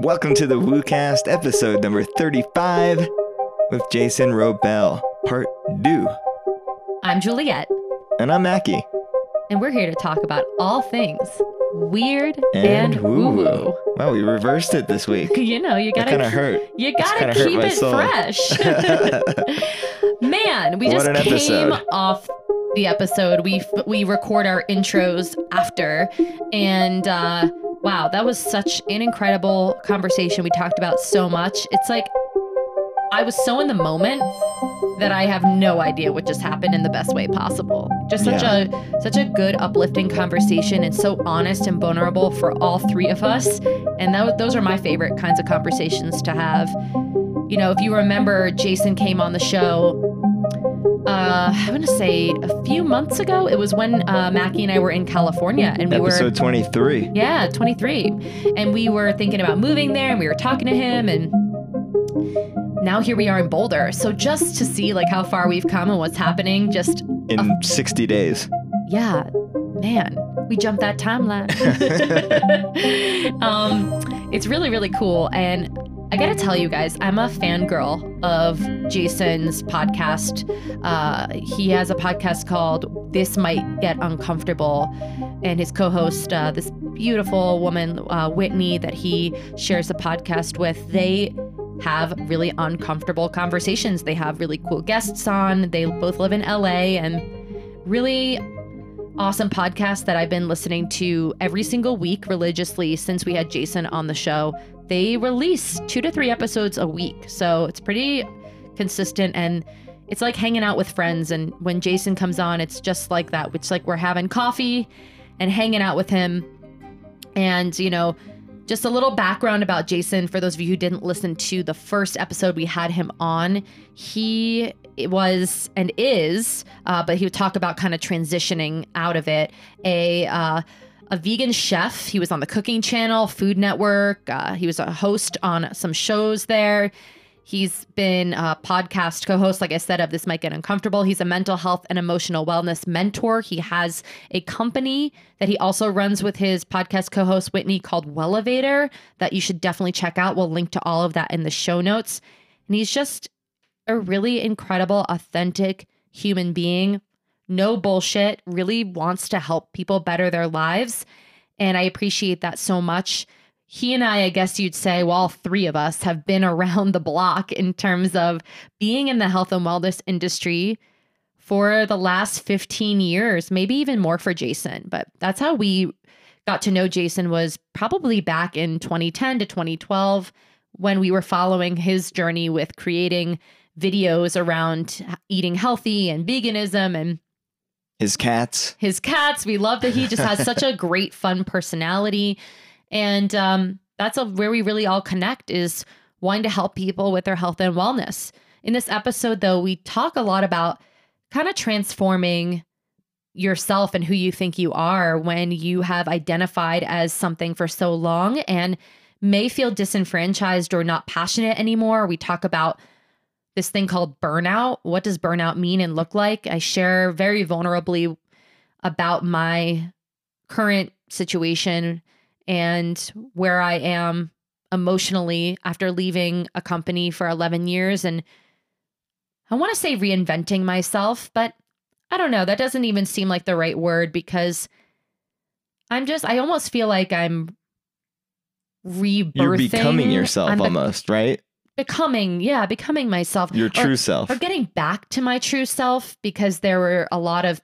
Welcome to the WooCast episode number 35 with Jason Wrobel, part two. I'm Juliet, And I'm Mackie. and we're here to talk about all things weird and, woo woo. Wow, we reversed it this week. You know, you gotta kind of hurt. you gotta keep it soul. fresh. Man, we What just came episode. off the episode. We f- we record our intros after, and uh, wow, that was such an incredible conversation. We talked about so much. It's like I was so in the moment that I have no idea what just happened in the best way possible. Just such a such a good uplifting conversation and so honest and vulnerable for all three of us. And that, those are my favorite kinds of conversations to have. You know, if you remember, Jason came on the show. Uh, I want to say a few months ago. It was when uh, Mackie and I were in California, and we were Episode 23. yeah, 23. And we were thinking about moving there and we were talking to him and now here we are in Boulder. So just to see like how far we've come and what's happening, just In 60 days. yeah, man, we jumped that timeline. um, it's really, really cool. And I gotta tell you guys, I'm a fangirl of Jason's podcast. Uh, he has a podcast called This Might Get Uncomfortable, and his co host, uh, this beautiful woman, uh, Whitney, that he shares a podcast with, they have really uncomfortable conversations. They have really cool guests on. They both live in LA and really awesome podcast that I've been listening to every single week religiously since we had Jason on the show. They release two to three episodes a week. So it's pretty consistent and it's like hanging out with friends. And when Jason comes on, it's just like that. It's like we're having coffee and hanging out with him. And, you know, just a little background about Jason for those of you who didn't listen to the first episode we had him on. He was and is, uh, but he would talk about kind of transitioning out of it. A uh, a vegan chef. He was on the Cooking Channel, Food Network. Uh, he was a host on some shows there. He's been a podcast co host, like I said, of This Might Get Uncomfortable. He's a mental health and emotional wellness mentor. He has a company that he also runs with his podcast co host, Whitney, called Wellevatr, that you should definitely check out. We'll link to all of that in the show notes. And he's just a really incredible, authentic human being. No bullshit, really wants to help people better their lives. And I appreciate that so much he and I, I guess you'd say, well, all three of us have been around the block in terms of being in the health and wellness industry for the last 15 years, maybe even more for Jason. But that's how we got to know Jason was probably back in 2010 to 2012 when we were following his journey with creating videos around eating healthy and veganism and His cats. his cats. We love that he just has such a great, fun personality. And um, that's a, where we really all connect is wanting to help people with their health and wellness. In this episode, though, we talk a lot about kind of transforming yourself and who you think you are when you have identified as something for so long and may feel disenfranchised or not passionate anymore. We talk about this thing called burnout. What does burnout mean and look like? I share very vulnerably about my current situation and where I am emotionally after leaving a company for 11 years. And I want to say reinventing myself, but I don't know. That doesn't even seem like the right word because I'm just, I almost feel like I'm rebirthing. You're becoming yourself I'm be- almost, right? Becoming, yeah, becoming myself. Your Or- true self. or getting back to my true self because there were a lot of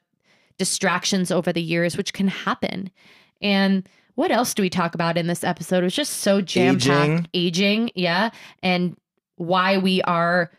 distractions over the years, which can happen. And what else do we talk about in this episode? It was just so jam packed. Aging, yeah, and why we are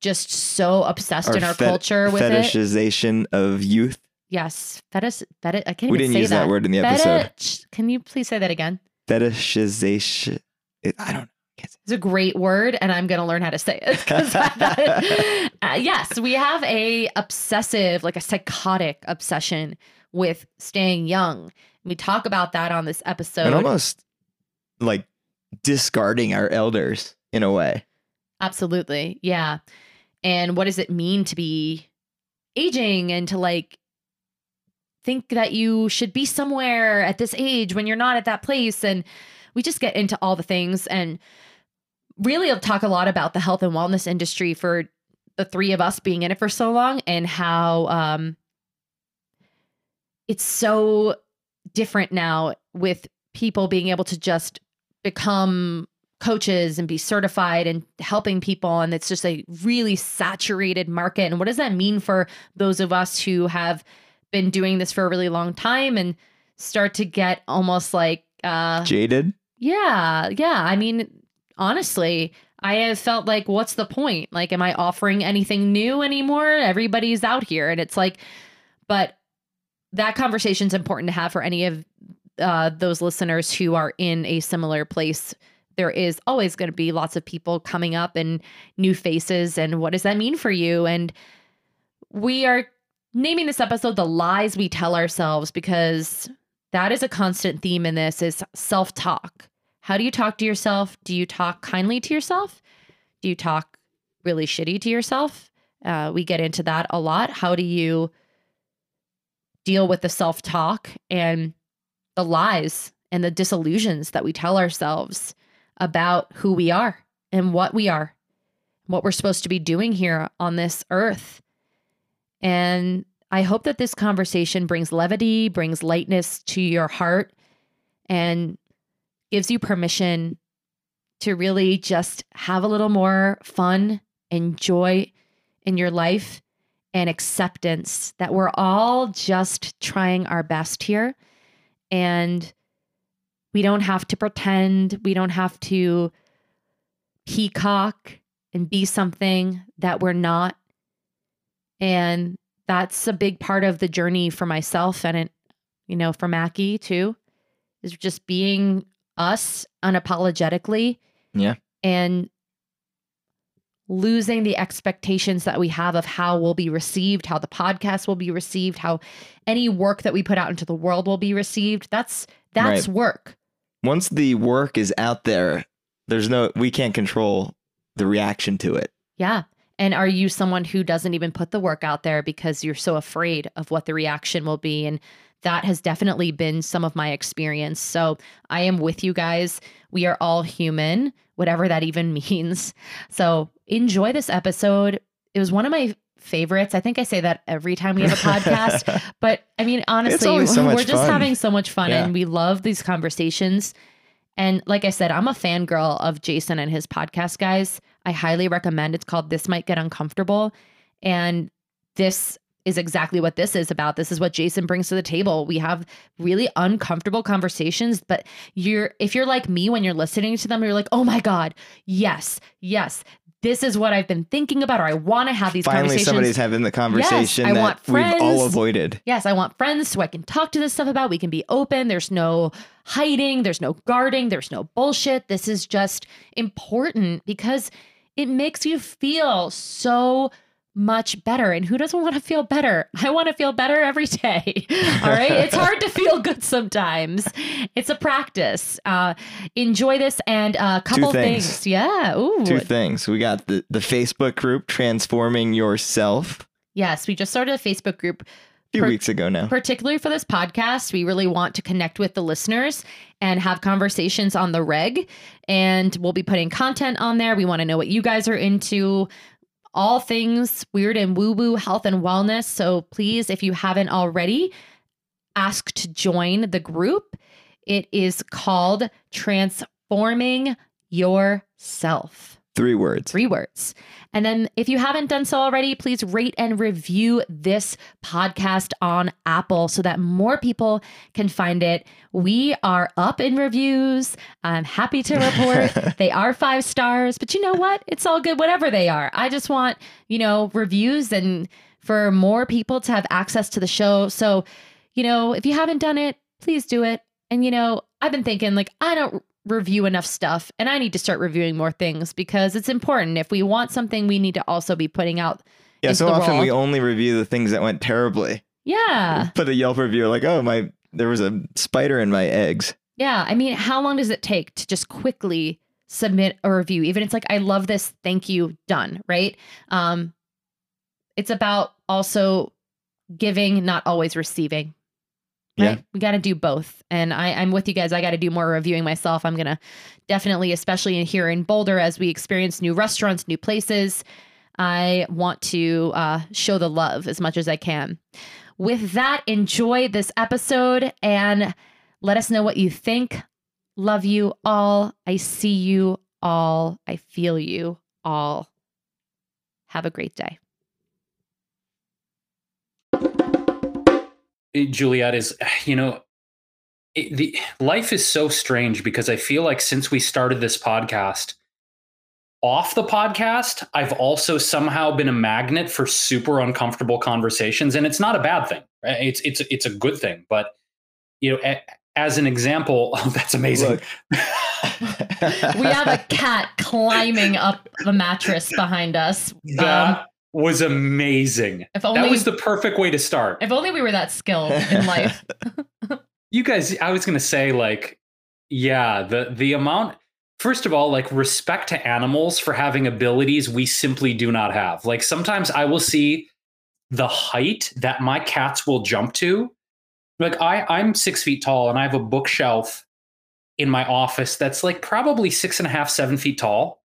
just so obsessed in our fet- culture with it. fetishization of youth. Yes, fetish. Fetish. I can't We didn't say use that. that. word in the episode. Fetish. Can you please say that again? Fetishization. It, I don't It's a great word, and I'm going to learn how to say it. uh, yes, we have a obsessive, like a psychotic obsession with staying young. We talk about that on this episode. and almost like discarding our elders in a way. Absolutely, yeah. And what does it mean to be aging and to like think that you should be somewhere at this age when you're not at that place. And we just get into all the things and really talk a lot about the health and wellness industry for the three of us being in it for so long and how um, it's so different now with people being able to just become coaches and be certified and helping people. And it's just a really saturated market. And what does that mean for those of us who have been doing this for a really long time and start to get almost like uh Jaded? yeah yeah. I mean honestly i have felt like what's the point? Like am i offering anything new anymore? Everybody's out here. And it's like but that conversation is important to have for any of uh, those listeners who are in a similar place. There is always going to be lots of people coming up and new faces and what does that mean for you? And we are naming this episode the lies we tell ourselves because that is a constant theme in this is self-talk how do you talk to yourself? Do you talk kindly to yourself? Do you talk really shitty to yourself? Uh, we get into that a lot. How do you deal with the self-talk and the lies and the disillusions that we tell ourselves about who we are and what we are, what we're supposed to be doing here on this earth. And I hope that this conversation brings levity, brings lightness to your heart, and gives you permission to really just have a little more fun and joy in your life and acceptance that we're all just trying our best here and we don't have to pretend, we don't have to peacock and be something that we're not. And that's a big part of the journey for myself and it, you know, for Mackie too, is just being us unapologetically. Yeah. And losing the expectations that we have of how we'll be received, how the podcast will be received, how any work that we put out into the world will be received. That's that's Right. work. Once the work is out there, there's no we can't control the reaction to it. Yeah. And are you someone who doesn't even put the work out there because you're so afraid of what the reaction will be? And that has definitely been some of my experience. So I am with you guys. We are all human, whatever that even means. So enjoy this episode. It was one of my favorites. I think I say that every time we have a podcast. But I mean, honestly, so we're just fun. having so much fun Yeah. and we love these conversations. And like I said, I'm a fangirl of Jason and his podcast, guys. I highly recommend. It's called This Might Get Uncomfortable. And this is exactly what this is about. This is what Jason brings to the table. We have really uncomfortable conversations, but you're if you're like me when you're listening to them, you're like, "Oh my god, yes, yes. This is what I've been thinking about or I want to have these conversations. Finally, conversations." somebody's having the conversation I that want we've all avoided. Yes, I want friends so I can talk to this stuff about. We can be open. There's no hiding, there's no guarding, there's no bullshit. This is just important because it makes you feel so much better. And who doesn't want to feel better? I want to feel better every day. All right. it's hard to feel good sometimes. It's a practice. Uh, enjoy this and a couple things. things. Yeah. Ooh. Two things. We got the, the Facebook group Transforming Yourself yes. We just started a Facebook group a few Per- weeks ago now. particularly for this podcast, we really want to connect with the listeners and have conversations on the reg. And we'll be putting content on there. We want to know what you guys are into, all things weird and woo woo health and wellness. So please, if you haven't already, ask to join the group. It is called Transforming Yourself Three words. three words. And then if you haven't done so already, please rate and review this podcast on Apple so that more people can find it. We are up in reviews. I'm happy to report they are five stars, but you know what? It's all good, whatever they are. I just want, you know, reviews and for more people to have access to the show. So, you know, if you haven't done it, please do it. And, you know, I've been thinking like, I don't review enough stuff and I need to start reviewing more things because it's important. If we want something, we need to also be putting out. Yeah, so often we only review the things that went terribly. Yeah. Put a Yelp review like, oh my, there was a spider in my eggs. Yeah. I mean, how long does it take to just quickly submit a review? Even it's like, I love this. Thank you. Done. Right. Um, it's about also giving, not always receiving. Right? We got to do both. And I, I'm with you guys. I got to do more reviewing myself. I'm going to definitely, especially here in Boulder, as we experience new restaurants, new places, I want to uh, show the love as much as I can. With that, enjoy this episode and let us know what you think. Love you all. I see you all. I feel you all. Have a great day. Juliet is, you know, it, the life is so strange because I feel like since we started this podcast, off the podcast, I've also somehow been a magnet for super uncomfortable conversations, and it's not a bad thing. Right? It's it's it's a good thing. But you know, a, as an example, oh, that's amazing. We have a cat climbing up the mattress behind us. that Um, was amazing. if only That was the perfect way to start. if only we were that skilled in life. you guys i was gonna say like yeah the the amount first of all like respect to animals for having abilities we simply do not have like sometimes i will see the height that my cats will jump to like i i'm six feet tall and i have a bookshelf in my office that's like probably six and a half seven feet tall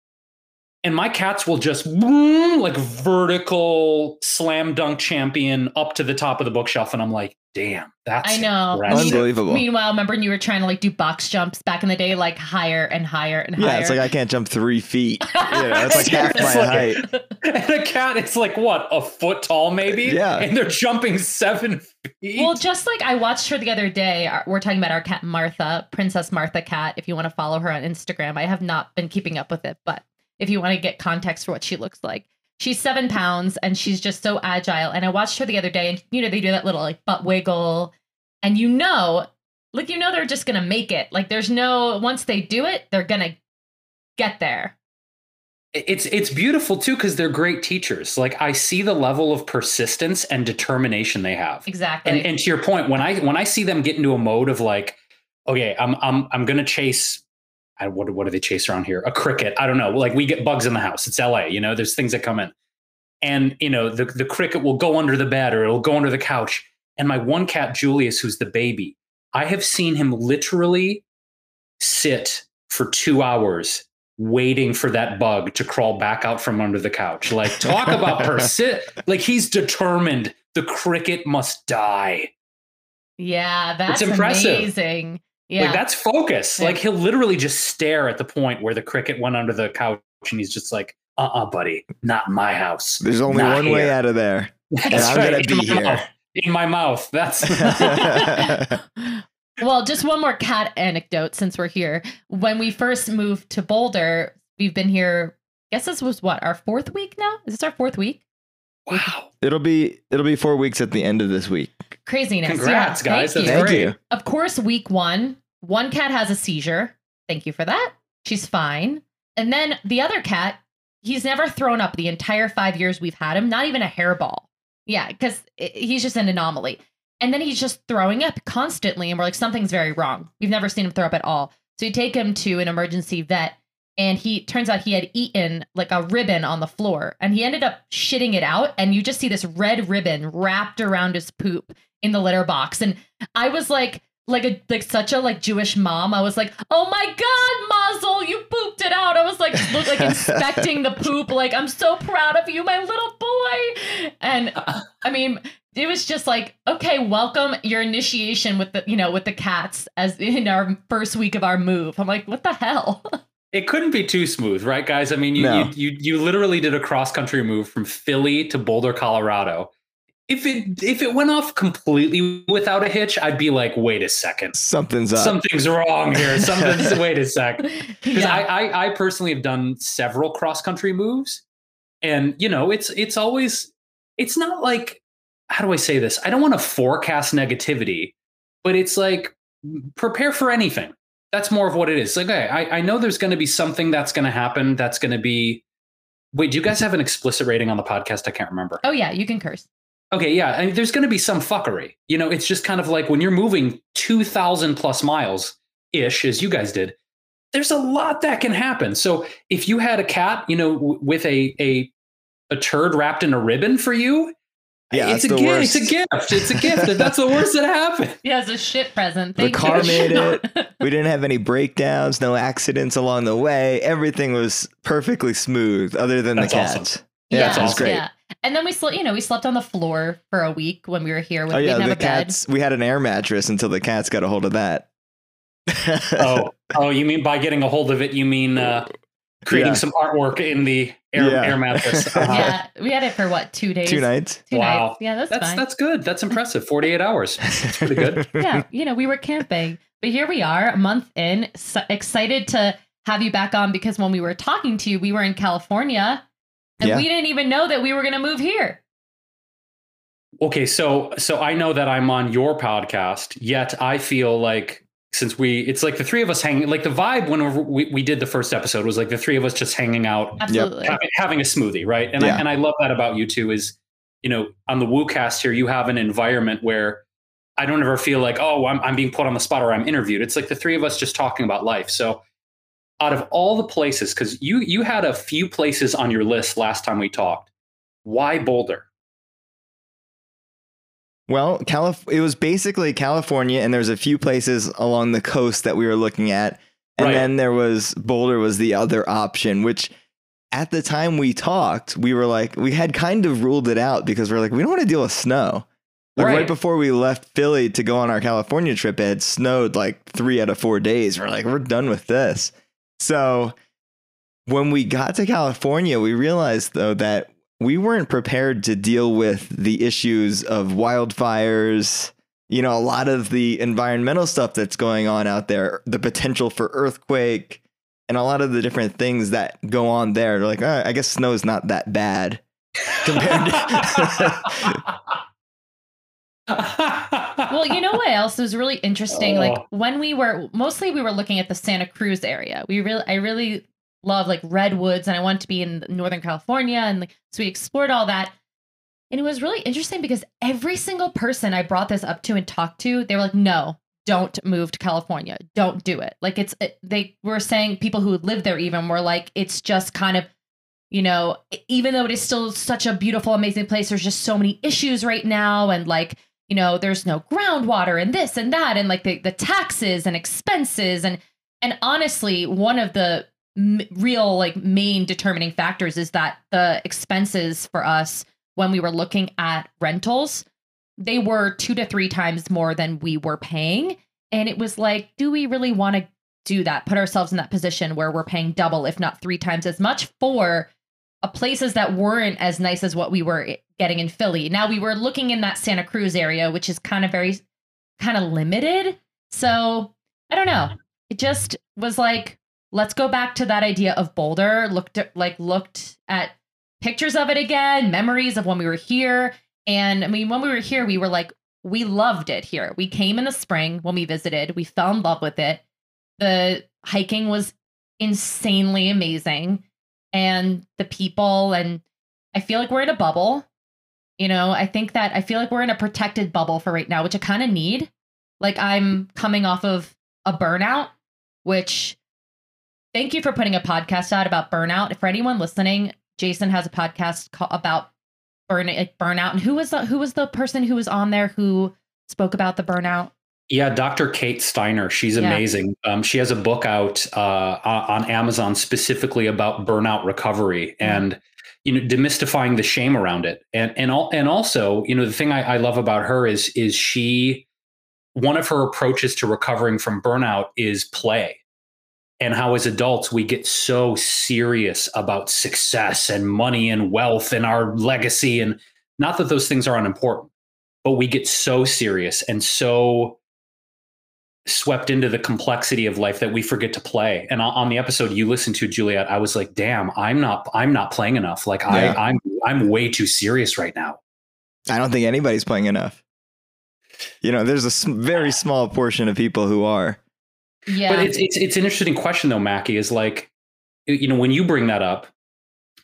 and my cats will just boom, like vertical slam dunk champion up to the top of the bookshelf and i'm like damn that's I know. impressive. Unbelievable. Meanwhile, remember when you were trying to like do box jumps back in the day, like higher and higher and yeah, higher. it's like I can't jump three feet. You know, it's like half my like- height. and a cat it's like what a foot tall maybe Yeah. and they're jumping seven feet Well, just like I watched her the other day, uh, we're talking about our cat Martha, Princess Martha cat. If you want to follow her on Instagram, I have not been keeping up with it, but if you want to get context for what she looks like, she's seven pounds and she's just so agile. And I watched her the other day, and you know they do that little like butt wiggle, and you know, like you know they're just gonna make it. Like there's no once they do it, they're gonna get there. it's it's beautiful too because they're great teachers like i see the level of persistence and determination they have Exactly. and, and to your point when i when i see them get into a mode of like okay i'm i'm i'm gonna chase what, what do they chase around here? A cricket. I don't know. Like we get bugs in the house. It's la you know? There's things that come in. And you know the, the cricket will go under the bed or it'll go under the couch. And my one cat julius who's the baby i have seen him literally sit for two hours waiting for that bug to crawl back out from under the couch. Like talk about persist like he's determined the cricket must die. Yeah, that's impressive. amazing. Yeah. like that's focus Yeah. like he'll literally just stare at the point where the cricket went under the couch and he's just like uh-uh buddy not my house There's only Not one way out of there. That's I'm gonna be my here. mouth. in my mouth that's well, just one more cat anecdote since we're here. When we first moved to Boulder, we've been here. I guess this was what our fourth week now. Is this our fourth week? Wow it'll be it'll be four weeks at the end of this week. Craziness. congrats yeah. guys Thank that's you. Thank great you. Of course, week one, one cat has a seizure. Thank you for that. She's fine. And then the other cat, he's never thrown up the entire five years we've had him, not even a hairball. Yeah, because he's just an anomaly. And then he's just throwing up constantly. And we're like, something's very wrong. We've never seen him throw up at all. So you take him to an emergency vet. And he turns out he had eaten like a ribbon on the floor and he ended up shitting it out. And you just see this red ribbon wrapped around his poop in the litter box. And I was like, like a like such a like Jewish mom. I was like, oh my god, Mazel, you pooped it out. I was like, look like inspecting the poop. Like I'm so proud of you, my little boy. And I mean, it was just like, okay, welcome your initiation with the you know with the cats as in our first week of our move. I'm like, what the hell? It couldn't be too smooth, right, guys? I mean, you No. you, you you literally did a cross country move from Philly to Boulder, Colorado. If it if it went off completely without a hitch, I'd be like, wait a second, Something's up. something's wrong here. Something's wait a sec. Because Yeah. I, I I personally have done several cross country moves, and you know, it's it's always it's not like how do I say this? I don't want to forecast negativity, but it's like prepare for anything. That's more of what it is. Like, okay, I, I know there's going to be something that's going to happen. That's going to be. Wait, do you guys have an explicit rating on the podcast? I can't remember. oh yeah, you can curse. Okay, yeah, I mean, there's going to be some fuckery. You know, it's just kind of like when you're moving two thousand plus miles ish, as you guys did. There's a lot that can happen. So if you had a cat, you know, w- with a a a turd wrapped in a ribbon for you, Yeah, it's a that's the gift. It's a gift. It's a gift. That's the worst that happened. Yeah, it's a shit present. The car you. made it. We didn't have any breakdowns, no accidents along the way. Everything was perfectly smooth, other than That's the awesome. cats. Yeah, Yeah, That's awesome. great. Yeah. And then we slept, you know, we slept on the floor for a week when we were here. When Oh we yeah, the have a bed. cats. We had an air mattress until the cats got a hold of that. Oh, oh, you mean by getting a hold of it? You mean uh, creating Yeah. some artwork in the air, Yeah. air mattress? Uh-huh. Yeah, we had it for what two days? two nights. Two Wow. nights. Yeah, that's, That's fine. that's good. That's impressive. Forty eight hours. That's pretty good. yeah, you know, we were camping, but here we are, a month in, so excited to have you back on because when we were talking to you, we were in California, and Yeah. we didn't even know that we were going to move here. Okay, so so I know that I'm on your podcast, yet I feel like since we it's like the three of us hanging like the vibe whenever we, we did the first episode was like the three of us just hanging out Absolutely. having, having a smoothie, right? And Yeah. I and I love that about you too is, you know, on the WooCast here, you have an environment where I don't ever feel like, oh, I'm I'm being put on the spot or I'm interviewed. It's like the three of us just talking about life. So out of all the places, because you you had a few places on your list last time we talked. Why Boulder? Well, Calif- it was basically California, and there's a few places along the coast that we were looking at, and Right. then there was Boulder was the other option, which at the time we talked, we were like, we had kind of ruled it out because we're like, we don't want to deal with snow. Like right. Right. before we left Philly to go on our California trip, it had snowed like three out of four days. We're like, we're done with this. So when we got to California, we realized though that we weren't prepared to deal with the issues of wildfires, you know, a lot of the environmental stuff that's going on out there, the potential for earthquake, and a lot of the different things that go on there. They're like, oh, I guess snow is not that bad compared to. well, you know what else was really interesting? Like Oh. when we were mostly we were looking at the Santa Cruz area. We really I really love like redwoods and I wanted to be in Northern California and like so we explored all that. And it was really interesting because every single person I brought this up to and talked to, they were like, "No, don't move to California. Don't do it." Like it's it, they were saying people who live there even were like it's just kind of you know, even though it is still such a beautiful amazing place, there's just so many issues right now and like you know there's no groundwater and this and that and like the, the taxes and expenses and and honestly one of the m- real like main determining factors is that the expenses for us when we were looking at rentals they were two to three times more than we were paying and it was like do we really want to do that put ourselves in that position where we're paying double if not three times as much for places that weren't as nice as what we were eh, getting in Philly. Now we were looking in that Santa Cruz area, which is kind of very kind of limited. So I don't know. It just was like, let's go back to that idea of Boulder. Looked at, like looked at pictures of it again, memories of when we were here. And I mean, when we were here, we were like, we loved it here. We came in the spring when we visited. We fell in love with it. The hiking was insanely amazing and the people and I feel like we're in a bubble. You know, I think that I feel like we're in a protected bubble for right now, which I kind of need. Like I'm coming off of a burnout, which thank you for putting a podcast out about burnout. For anyone listening, Jason has a podcast called about burn like burnout. And who was the who was the person who was on there who spoke about the burnout? Yeah, Dr. Kate Steiner. She's Yeah. amazing. Um, she has a book out uh, on Amazon specifically about burnout recovery and you know demystifying the shame around it. And and all and also, you know, the thing I, I love about her is is she one of her approaches to recovering from burnout is play. And how as adults we get so serious about success and money and wealth and our legacy and not that those things are unimportant, but we get so serious and so swept into the complexity of life that we forget to play. And on- the episode you listened to, Juliet, I was like, "Damn, I'm not, I'm not playing enough. Like, Yeah. I, I'm, I'm way too serious right now." I don't think anybody's playing enough. You know, there's a very small portion of people who are. Yeah. But it's, it's, it's an interesting question though, Mackie. Is like, you know, when you bring that up,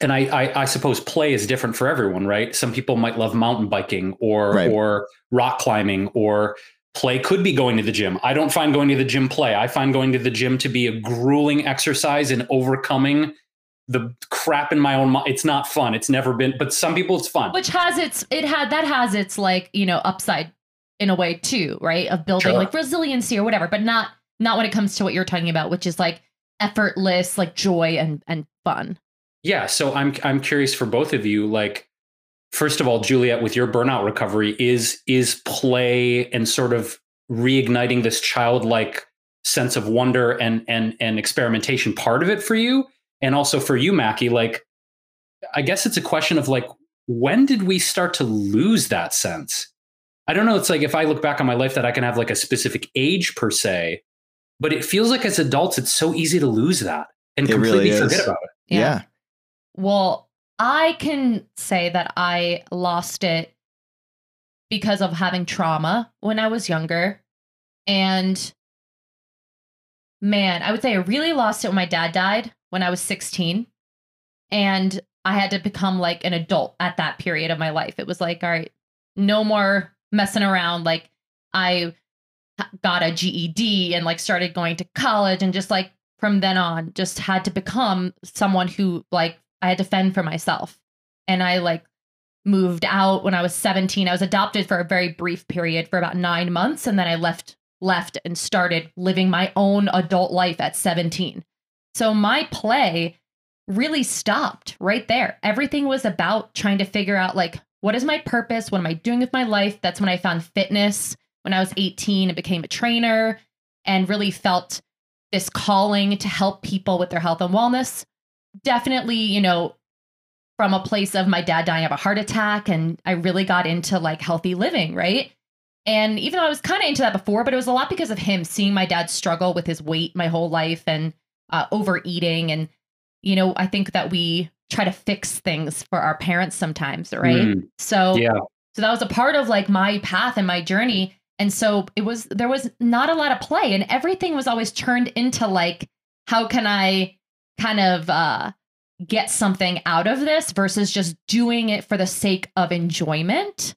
and I, I, I suppose play is different for everyone, right? Some people might love mountain biking or, Right. or rock climbing or play could be going to the gym. I don't find going to the gym play. I find going to the gym to be a grueling exercise in overcoming the crap in my own mind. It's not fun. It's never been, but some people it's fun. which has its it had that has its like you know upside in a way too right of building Sure. like resiliency or whatever but not not when it comes to what you're talking about which is like effortless like joy and and fun Yeah, so I'm I'm curious for both of you like first of all Juliet with your burnout recovery is is play and sort of reigniting this childlike sense of wonder and and and experimentation part of it for you and also for you Mackie like I guess it's a question of like when did we start to lose that sense? I don't know it's like if I look back on my life that I can have like a specific age per se but it feels like as adults it's so easy to lose that and It completely is. forget about it. yeah. well i can say that i lost it because of having trauma when i was younger and man i would say i really lost it when my dad died when i was 16 and i had to become like an adult at that period of my life it was like all right no more messing around like i ha- got a ged and like started going to college and just like from then on just had to become someone who like i had to fend for myself. And i like moved out when i was 17 i was adopted for a very brief period for about nine months and then i left left and started living my own adult life at 17 so my play really stopped right there. Everything was about trying to figure out like what is my purpose? What am i doing with my life? That's when i found fitness when i was 18 and became a trainer and really felt this calling to help people with their health and wellness. Definitely, you know, from a place of my dad dying of a heart attack, and I really got into like healthy living, right? And even though I was kind of into that before, but it was a lot because of him seeing my dad struggle with his weight my whole life and uh, overeating. And, you know, I think that we try to fix things for our parents sometimes, right? Mm, So, yeah. so that was a part of like my path and my journey. And so it was there was not a lot of play and everything was always turned into like how can I kind of uh get something out of this versus just doing it for the sake of enjoyment.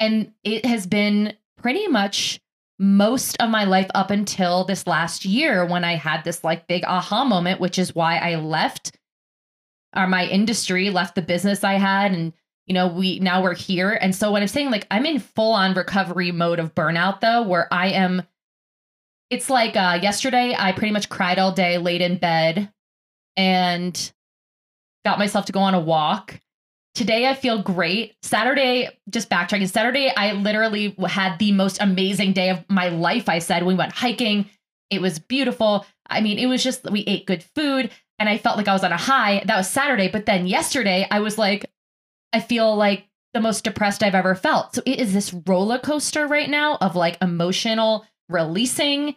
And it has been pretty much most of my life up until this last year when I had this like big aha moment, which is why I left or my industry, left the business I had and you know, we now we're here. And so when I'm saying like I'm in full on recovery mode of burnout though, where I am it's like uh yesterday I pretty much cried all day, laid in bed and got myself to go on a walk. Today I feel great. Saturday, just backtracking, Saturday I literally had the most amazing day of my life. I said we went hiking. It was beautiful. I mean, it was just we ate good food and I felt like I was on a high. That was Saturday, but then yesterday I was like I feel like the most depressed I've ever felt. So it is this roller coaster right now of like emotional releasing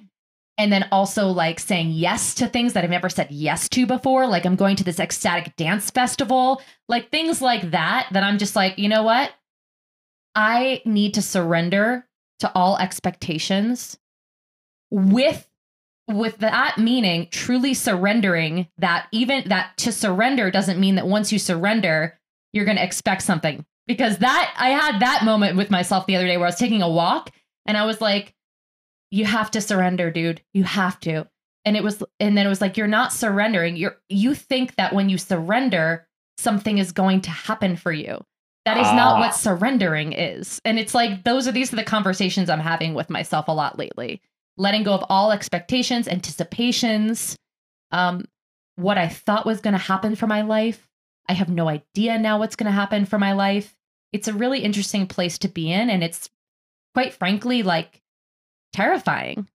and then also like saying yes to things that I've never said yes to before. Like I'm going to this ecstatic dance festival, like things like that, that I'm just like, you know what? I need to surrender to all expectations with with that meaning truly surrendering that even that to surrender doesn't mean that once you surrender you're going to expect something. Because that I had that moment with myself the other day where I was taking a walk and I was like you have to surrender dude. You have to. And it was and then it was like you're not surrendering. You're you think that when you surrender something is going to happen for you. That is not Ah. what surrendering is. And it's like those are these are the conversations i'm having with myself a lot lately. Letting go of all expectations anticipations um what i thought was going to happen for my life I have no idea now what's going to happen for my life. It's a really interesting place to be in. And it's quite frankly like terrifying.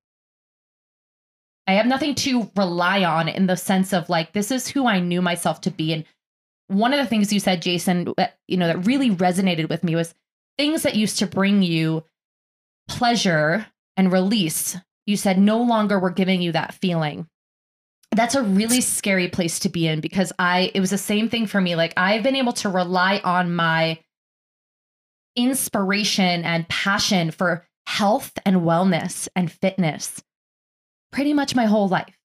I have nothing to rely on in the sense of like, this is who I knew myself to be. And one of the things you said, Jason, you know, that really resonated with me was things that used to bring you pleasure and release. You said no longer were giving you that feeling that's a really scary place to be in because I it was the same thing for me. Like I've been able to rely on my inspiration and passion for health and wellness and fitness pretty much my whole life.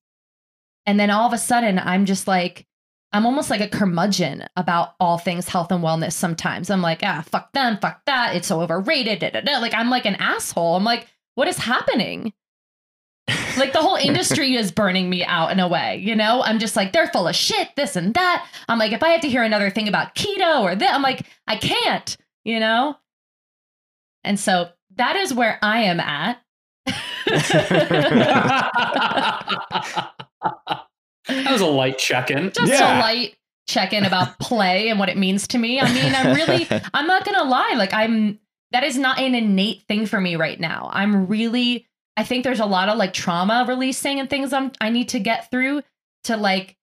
And then all of a sudden I'm just like I'm almost like a curmudgeon about all things health and wellness sometimes. I'm like, ah, fuck them, fuck that. It's so overrated. Da, da, da. Like I'm like an asshole. I'm like, what is happening? Like the whole industry is burning me out in a way, you know? I'm just like, they're full of shit, this and that. I'm like, if I have to hear another thing about keto or that, I'm like, I can't, you know? And so that is where I am at. that was a light check-in. Just Yeah. a light check-in about play and what it means to me. I mean, I'm really I'm not going to lie, like I'm that is not an innate thing for me right now. I'm really I think there's a lot of like trauma releasing and things I'm I need to get through to like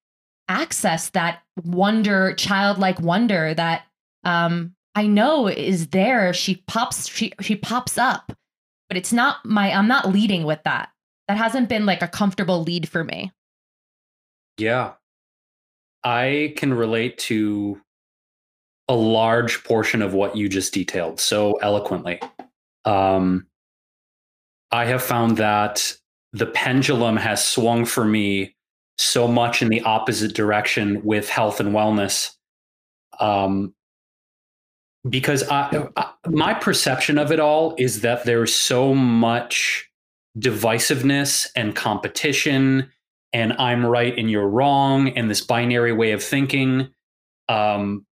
access that wonder, childlike wonder that um I know is there. She pops she she pops up. But it's not my I'm not leading with that. That hasn't been like a comfortable lead for me. Yeah. I can relate to a large portion of what you just detailed so eloquently. Um, I have found that the pendulum has swung for me so much in the opposite direction with health and wellness. Um, because I, I, my perception of it all is that there's so much divisiveness and competition and I'm right and you're wrong, and this binary way of thinking. Um,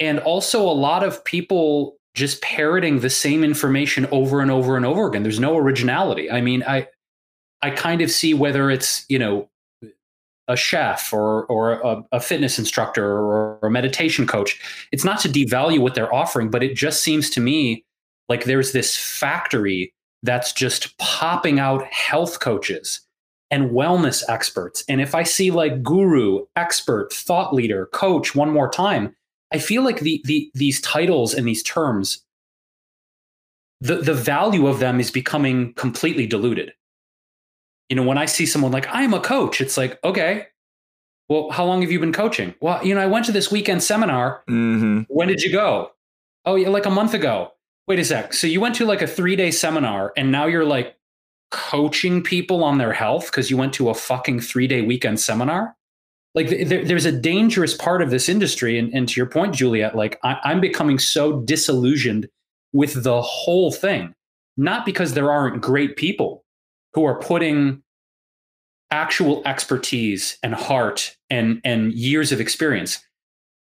and also a lot of people just parroting the same information over and over and over again. There's no originality. I mean, I I kind of see whether it's, you know, a chef or or a, a fitness instructor or, or a meditation coach. It's not to devalue what they're offering, but it just seems to me like there's this factory that's just popping out health coaches and wellness experts. And if I see like guru, expert, thought leader, coach one more time, I feel like the, the these titles and these terms, the, the value of them is becoming completely diluted. You know, when I see someone like, I'm a coach, it's like, okay, well, how long have you been coaching? Well, you know, I went to this weekend seminar. hmm When did you go? Oh, yeah, like a month ago. Wait a sec. So you went to like a three day seminar and now you're like coaching people on their health because you went to a fucking three day weekend seminar? Like there, there's a dangerous part of this industry. And, and to your point, Juliet, like I, I'm becoming so disillusioned with the whole thing, not because there aren't great people who are putting actual expertise and heart and, and years of experience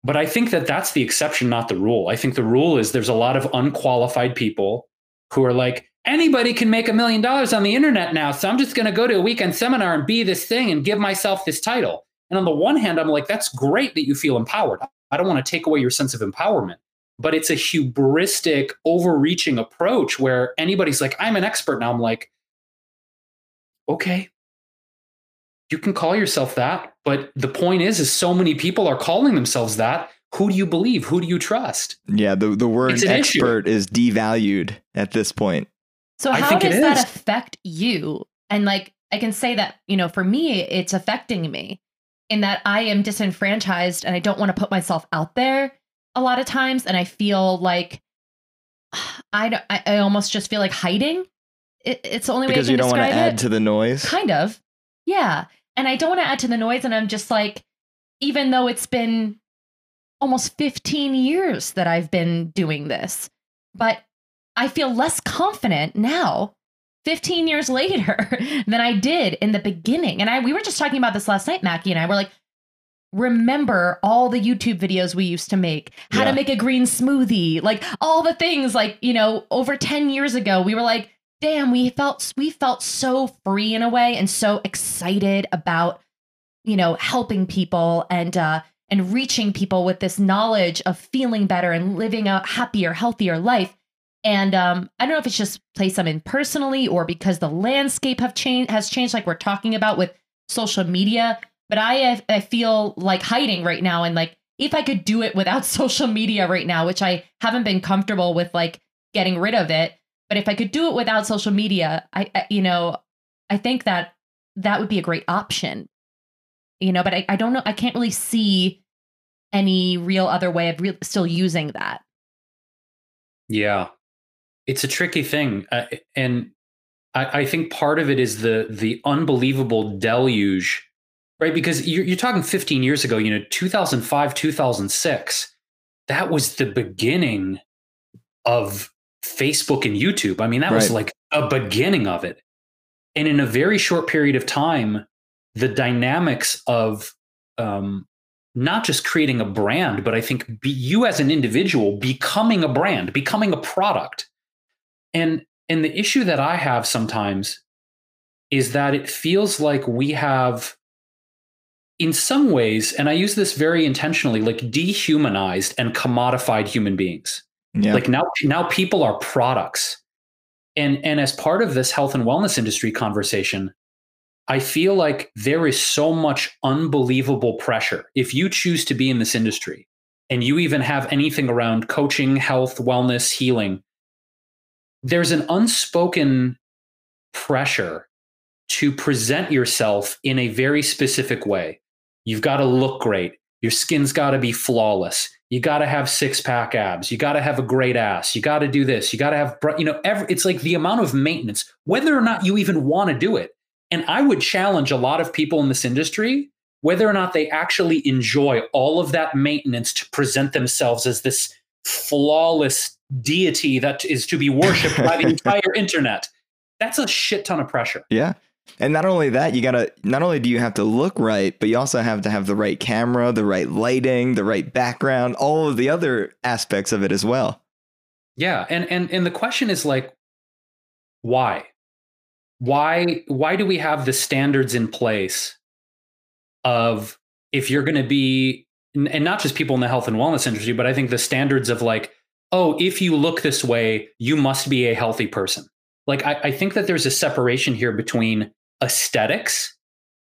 but I think that that's the exception, not the rule. I think the rule is there's a lot of unqualified people who are like, anybody can make a million dollars on the internet now. So I'm just going to go to a weekend seminar and be this thing and give myself this title. And on the one hand, I'm like, that's great that you feel empowered. I don't want to take away your sense of empowerment. But it's a hubristic, overreaching approach where anybody's like, I'm an expert. Now I'm like, okay, you can call yourself that but the point is is so many people are calling themselves that who do you believe who do you trust Yeah, the, the word It's an issue. expert is devalued at this point. So I how think does that affect you? And like I can say that, you know, for me it's affecting me in that I am disenfranchised and I don't want to put myself out there a lot of times and I feel like I I, I almost just feel like hiding. It, it's the only Because way I you don't want to add it. to the noise. Kind of. Yeah. And I don't want to add to the noise. And I'm just like, even though it's been almost 15 years that I've been doing this, but I feel less confident now, 15 years later, than I did in the beginning. And I we were just talking about this last night, Mackie and I were like, remember all the YouTube videos we used to make, how Yeah. to make a green smoothie, like all the things like, you know, over 10 years ago, we were like, damn, we felt we felt so free in a way and so excited about, you know, helping people and uh and reaching people with this knowledge of feeling better and living a happier, healthier life. And um, I don't know if it's just place I'm in personally or because the landscape have changed has changed, like we're talking about with social media. But I I feel like hiding right now, and like if I could do it without social media right now, which I haven't been comfortable with, like getting rid of it. But if I could do it without social media, I, I you know, I think that that would be a great option. You know, but I, I don't know. I can't really see any real other way of re- still using that. yeah it's a tricky thing uh, and I, I think part of it is the the unbelievable deluge right? Because you're, you're talking 15 years ago you know 2005 2006 that was the beginning of facebook and youtube. I mean that was like a beginning of it. And in a very short period of time, the dynamics of um, not just creating a brand, but I think be, you as an individual becoming a brand, becoming a product. And and the issue that I have sometimes is that it feels like we have in some ways, and I use this very intentionally, like dehumanized and commodified human beings. Yeah. Like now, now people are products. And, and as part of this health and wellness industry conversation, I feel like there is so much unbelievable pressure. If you choose to be in this industry and you even have anything around coaching, health, wellness, healing, there's an unspoken pressure to present yourself in a very specific way. You've got to look great. Your skin's got to be flawless. You got to have six pack abs. You got to have a great ass. You got to do this. You got to have, you know, every, it's like the amount of maintenance, whether or not you even want to do it. And I would challenge a lot of people in this industry whether or not they actually enjoy all of that maintenance to present themselves as this flawless deity that is to be worshipped by the entire internet. That's a shit ton of pressure. Yeah. And not only that, you gotta not only do you have to look right, but you also have to have the right camera, the right lighting, the right background, all of the other aspects of it as well. Yeah. And and and the question is like, why? Why why do we have the standards in place of if you're gonna be and not just people in the health and wellness industry, but I think the standards of like, oh, if you look this way, you must be a healthy person. Like I, I think that there's a separation here between aesthetics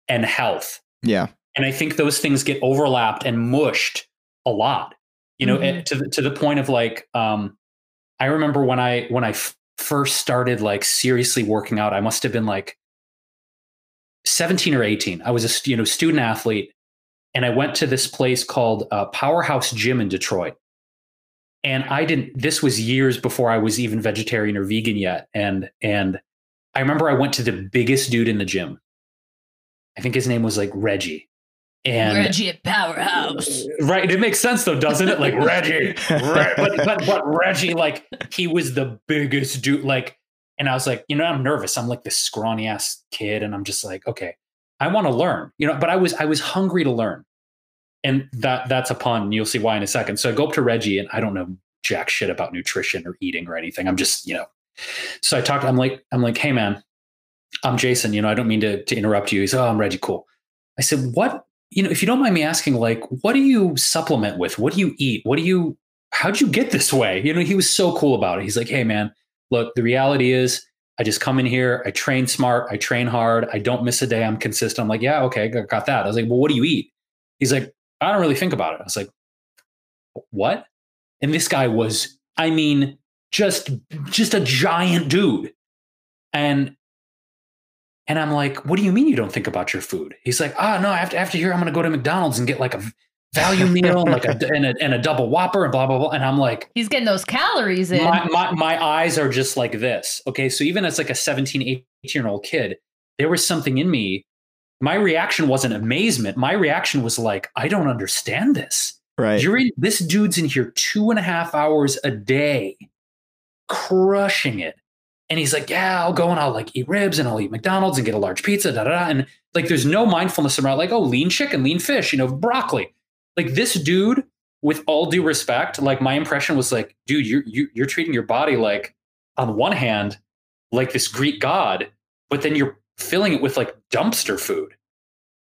and health. Yeah. And I think those things get overlapped and mushed a lot. You know, mm-hmm. to the, to the point of like, um, I remember when I when I f- first started like seriously working out, I must have been like 17 or 18. I was a you know student athlete, and I went to this place called uh, Powerhouse Gym in Detroit. And I didn't. This was years before I was even vegetarian or vegan yet, and and I remember I went to the biggest dude in the gym. I think his name was like Reggie. And Reggie at Powerhouse. Uh, right. It makes sense though, doesn't it? Like Reggie. Re- but, but but Reggie, like he was the biggest dude. Like, and I was like, you know, I'm nervous. I'm like this scrawny ass kid, and I'm just like, okay, I want to learn. You know, but I was I was hungry to learn. And that that's a pun. You'll see why in a second. So I go up to Reggie and I don't know jack shit about nutrition or eating or anything. I'm just, you know, so I talked, I'm like, I'm like, hey man, I'm Jason, you know, I don't mean to, to interrupt you. He's, oh, I'm Reggie. Cool. I said, what, you know, if you don't mind me asking, like, what do you supplement with? What do you eat? What do you, how'd you get this way? You know, he was so cool about it. He's like, hey man, look, the reality is I just come in here, I train smart, I train hard, I don't miss a day, I'm consistent. I'm like, yeah, okay, got that. I was like, well, what do you eat? He's like, I don't really think about it. I was like, what? And this guy was, I mean, just just a giant dude. And and i'm like what do you mean you don't think about your food? He's like oh no after after here i'm gonna go to mcdonald's and get like a value meal and like a and, a and a double whopper and blah blah blah. And i'm like he's getting those calories in. My, my, my eyes are just like this. Okay so even as like a 17 18 year old kid there was something in me my reaction wasn't amazement my reaction was like i don't understand this right you're in this dude's in here two and a half hours a day crushing it. And he's like, yeah, I'll go and I'll like eat ribs and I'll eat McDonald's and get a large pizza, da da da. And like, there's no mindfulness around like, oh, lean chicken, lean fish, you know, broccoli. Like this dude, with all due respect, like my impression was like, dude, you're you, you're treating your body like, on one hand, like this Greek god, but then you're filling it with like dumpster food.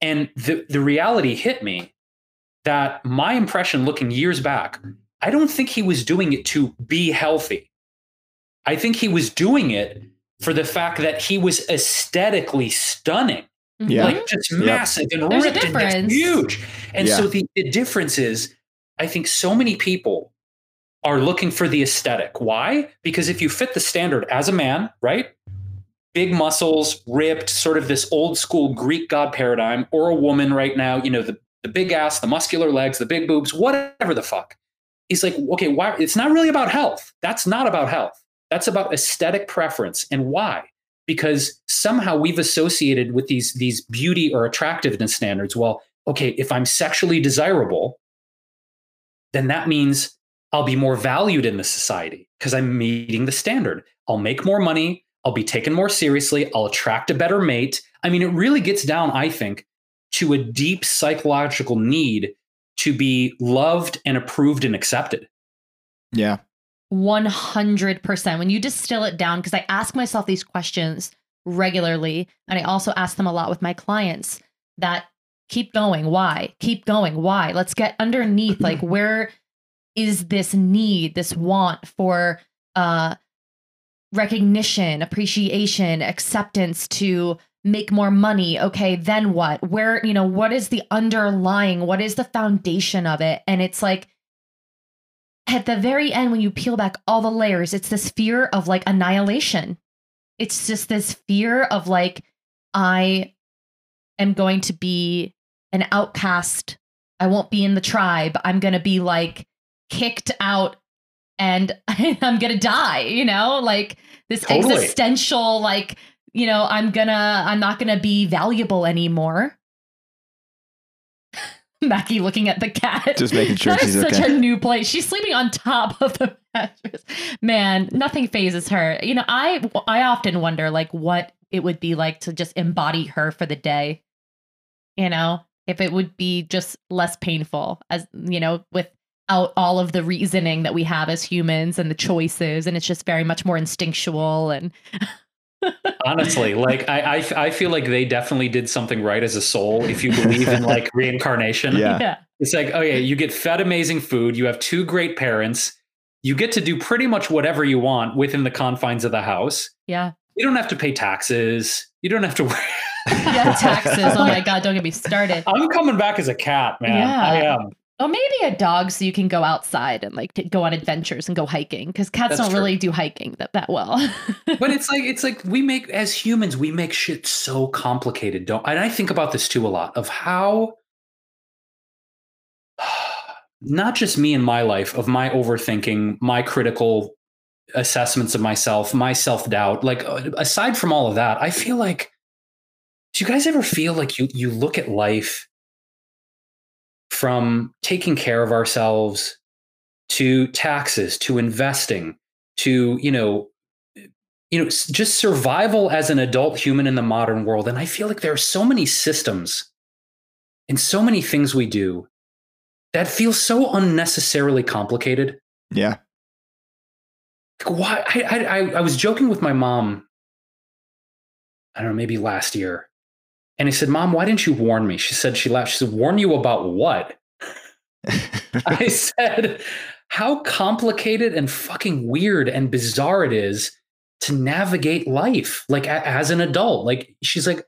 And the the reality hit me that my impression looking years back, I don't think he was doing it to be healthy. I think he was doing it for the fact that he was aesthetically stunning. Mm-hmm. Yeah. Like just massive yep. and There's ripped and huge. And yeah. so the, the difference is, I think so many people are looking for the aesthetic. Why? Because if you fit the standard as a man, right? Big muscles, ripped, sort of this old school Greek god paradigm, or a woman right now, you know, the, the big ass, the muscular legs, the big boobs, whatever the fuck. He's like, okay, why? It's not really about health. That's not about health. That's about aesthetic preference. And why? Because somehow we've associated with these, these beauty or attractiveness standards. Well, okay, if I'm sexually desirable, then that means I'll be more valued in the society because I'm meeting the standard. I'll make more money. I'll be taken more seriously. I'll attract a better mate. I mean, it really gets down, I think, to a deep psychological need to be loved and approved and accepted. Yeah. 100%. When you distill it down, because I ask myself these questions regularly, and I also ask them a lot with my clients that keep going. Why? Keep going. Why? Let's get underneath like, where is this need, this want for uh, recognition, appreciation, acceptance to make more money. Okay then what? Where you know what is the underlying what is the foundation of it? And it's like at the very end when you peel back all the layers it's this fear of like annihilation. It's just this fear of like i am going to be an outcast. I won't be in the tribe. I'm going to be like kicked out and i'm going to die you know? Like this Totally. existential like you know i'm gonna i'm not gonna be valuable anymore. Mackie looking at the cat. Just making sure that she's such okay. a new place. She's sleeping on top of the mattress. Man nothing fazes her. You know i i often wonder like what it would be like to just embody her for the day. You know if it would be just less painful as you know without all of the reasoning that we have as humans and the choices and it's just very much more instinctual and Honestly, like I, I, I feel like they definitely did something right as a soul. If you believe in like reincarnation, Yeah. yeah it's like, oh yeah, you get fed amazing food. You have two great parents. You get to do pretty much whatever you want within the confines of the house. yeah You don't have to pay taxes. You don't have to worry. yeah taxes oh my god don't get me started I'm coming back as a cat, man. Yeah. I am. Oh, maybe a dog so you can go outside and like go on adventures and go hiking because cats That's don't true. really do hiking that, that well. But it's like it's like we make as humans we make shit so complicated, don't? And I think about this too a lot of how not just me in my life of my overthinking, my critical assessments of myself, my self-doubt. Like uh, aside from all of that, I feel like do you guys ever feel like you you look at life from taking care of ourselves to taxes to investing to you know you know just survival as an adult human in the modern world and i feel like there are so many systems and so many things we do that feel so unnecessarily complicated Yeah. like why I, I I I was joking with my mom i don't know maybe last year and he said mom why didn't you warn me she said she laughed she said warn you about what I said how complicated and fucking weird and bizarre it is to navigate life like a- as an adult. Like she's like,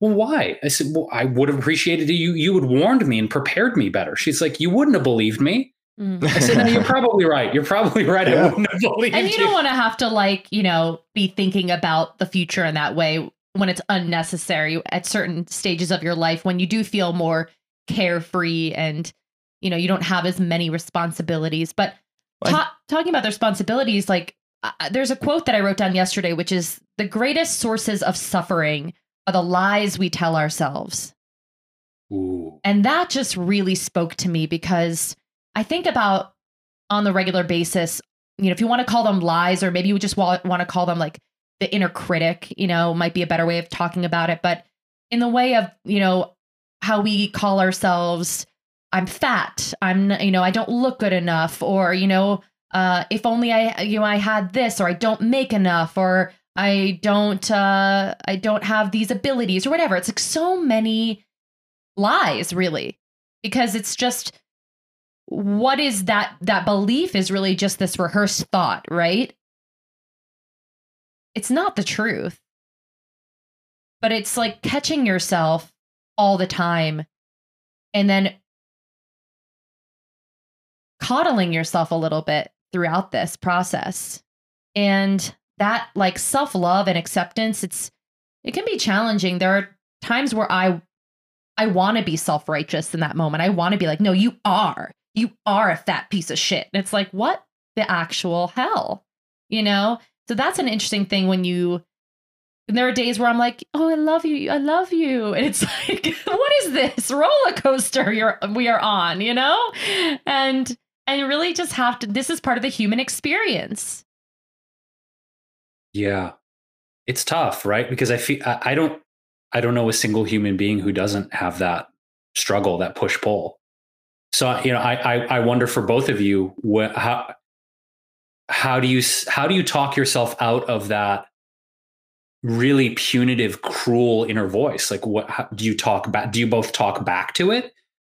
well, why? I said, well, I would have appreciated you. You would warned me and prepared me better. She's like, you wouldn't have believed me. Mm. I said, no, you're probably right. You're probably right. I wouldn't have believed and you you. don't want to have to like, you know, be thinking about the future in that way when it's unnecessary at certain stages of your life when you do feel more carefree and you know, you don't have as many responsibilities. But ta- talking about the responsibilities, like uh, there's a quote that I wrote down yesterday, which is the greatest sources of suffering are the lies we tell ourselves. Ooh. And that just really spoke to me because I think about on the regular basis, you know, if you want to call them lies, or maybe you just want, want to call them like the inner critic, you know, might be a better way of talking about it. But in the way of, you know, how we call ourselves, I'm fat, I'm, you know, I don't look good enough, or, you know, uh, if only I, you know, I had this, or I don't make enough, or I don't, uh, I don't have these abilities, or whatever. It's like so many lies really because it's just what is that that belief is really just this rehearsed thought right it's not the truth but it's like catching yourself all the time and then coddling yourself a little bit throughout this process and that like self-love and acceptance it's it can be challenging there are times where i I want to be self righteous in that moment. I want to be like, no, you are. You are a fat piece of shit. And it's like, what the actual hell? You know? So that's an interesting thing when you, and there are days where I'm like, oh, I love you. I love you. And it's like, what is this roller coaster you're, we are on, you know? And, and really just have to, this is part of the human experience. Yeah. it's tough, right? Because I feel I, I don't I don't know a single human being who doesn't have that struggle, that push pull. So you know, I I, I wonder for both of you, what, how how do you how do you talk yourself out of that really punitive, cruel inner voice? Like, what how, do you talk back? Do you both talk back to it?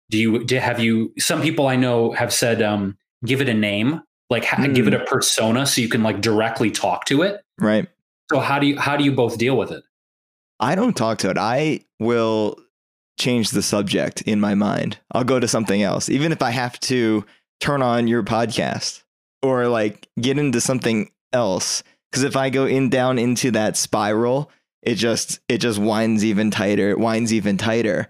Do you do, have you? Some people I know have said, um, give it a name, like mm. give it a persona, so you can like directly talk to it. Right. So how do you how do you both deal with it? I don't talk to it. I will change the subject in my mind. I'll go to something else, even if I have to turn on your podcast or like get into something else. Because if I go in down into that spiral, it just it just winds even tighter. It winds even tighter.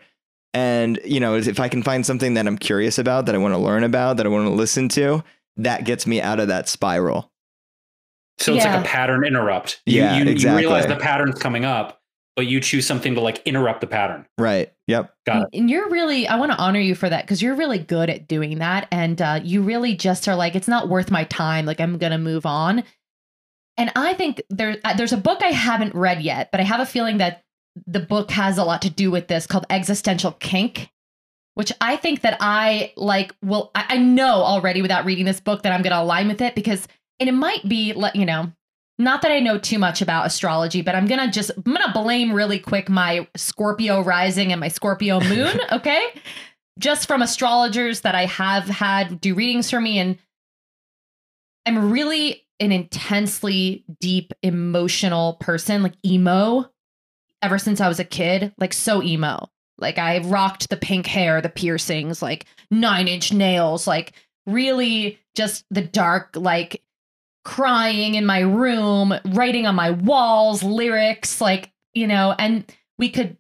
And you know, if I can find something that I'm curious about, that I want to learn about, that I want to listen to, that gets me out of that spiral. So it's yeah. like a pattern interrupt. You, yeah, you, exactly. you realize the pattern's coming up, but you choose something to like interrupt the pattern. Right. Yep. Got it. And you're really, I want to honor you for that because you're really good at doing that. And uh, you really just are like, it's not worth my time. Like, I'm going to move on. And I think there, uh, there's a book I haven't read yet, but I have a feeling that the book has a lot to do with this called Existential Kink, which I think that I like will, I, I know already without reading this book that I'm going to align with it because and it might be let you know not that I know too much about astrology, but I'm gonna just I'm gonna blame really quick my Scorpio rising and my Scorpio moon, okay? just from astrologers that I have had do readings for me, and I'm really an intensely deep emotional person, like emo, ever since I was a kid, like so emo. Like I rocked the pink hair, the piercings, like nine inch nails, like really just the dark, like crying in my room, writing on my walls, lyrics, like, you know, and we could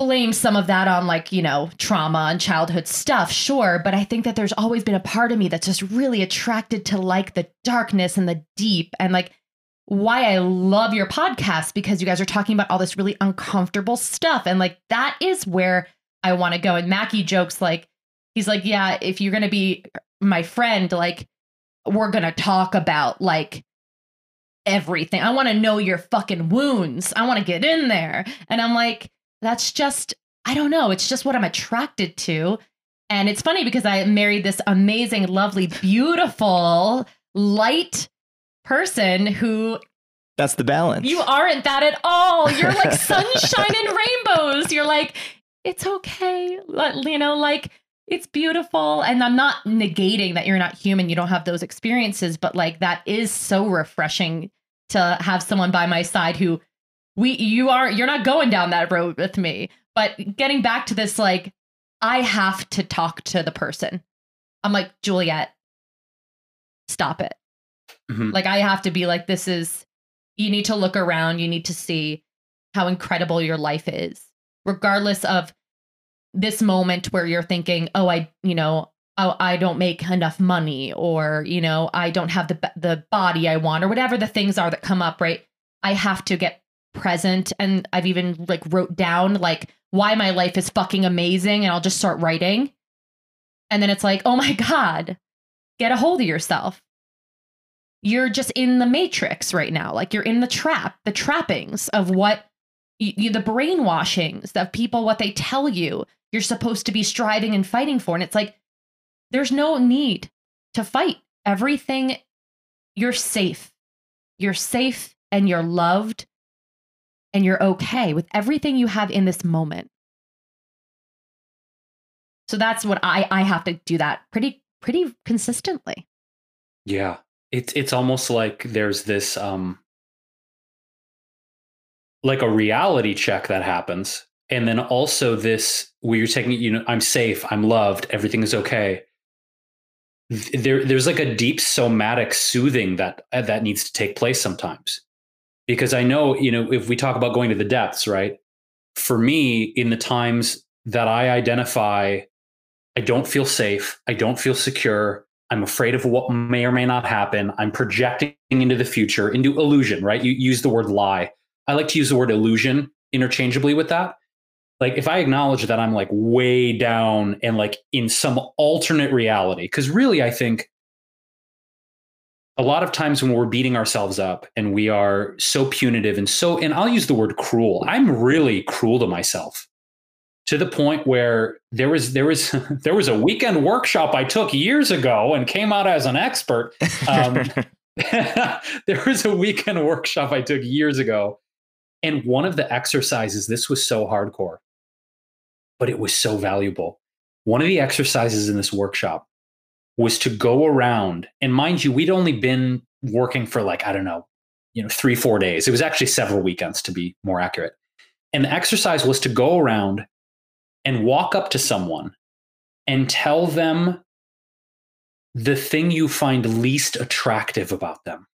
blame some of that on like, you know, trauma and childhood stuff, sure. But I think that there's always been a part of me that's just really attracted to like the darkness and the deep and like why I love your podcast because you guys are talking about all this really uncomfortable stuff. And like that is where I want to go. And Mackie jokes like, he's like, yeah, if you're going to be my friend, like, we're going to talk about like everything. I want to know your fucking wounds. I want to get in there. And I'm like, that's just, I don't know. It's just what I'm attracted to. And it's funny because I married this amazing, lovely, beautiful, light person who. That's the balance. You aren't that at all. You're like sunshine and rainbows. You're like, it's okay. You know, like it's beautiful and i'm not negating that you're not human you don't have those experiences but like that is so refreshing to have someone by my side who we you are you're not going down that road with me. But getting back to this like i have to talk to the person. I'm like juliet stop it. Mm-hmm. like i have to be like this is you need to look around you need to see how incredible your life is. Regardless of this moment where you're thinking, oh, I, you know, oh, I don't make enough money, or you know, I don't have the the body I want, or whatever the things are that come up, right? I have to get present, and I've even like wrote down like why my life is fucking amazing, and I'll just start writing, and then it's like, oh my god, get a hold of yourself. You're just in the matrix right now, like you're in the trap, the trappings of what you, you, the brainwashings of people, what they tell you, you're supposed to be striving and fighting for. And it's like, there's no need to fight. Everything, you're safe. You're safe and you're loved and you're okay with everything you have in this moment. So that's what I I have to do that pretty pretty consistently. Yeah. It's it's almost like there's this um like a reality check that happens and then also this where you're taking you know i'm safe i'm loved everything is okay. There there's like a deep somatic soothing that uh, that needs to take place sometimes. Because i know you know if we talk about going to the depths right? For me in the times that i identify i don't feel safe i don't feel secure i'm afraid of what may or may not happen i'm projecting into the future into illusion right? You use the word lie. I like to use the word illusion interchangeably with that like if i acknowledge that i'm like way down and like in some alternate reality because really i think a lot of times when we're beating ourselves up and we are so punitive and so, and I'll use the word cruel. I'm really cruel to myself to the point where there was there was there was a weekend workshop I took years ago and came out as an expert. Um, there was a weekend workshop I took years ago, and one of the exercises. This was so hardcore, but it was so valuable. One of the exercises in this workshop was to go around, and mind you, we'd only been working for like I don't know, you know, three four days. It was actually several weekends to be more accurate. And the exercise was to go around and walk up to someone and tell them the thing you find least attractive about them.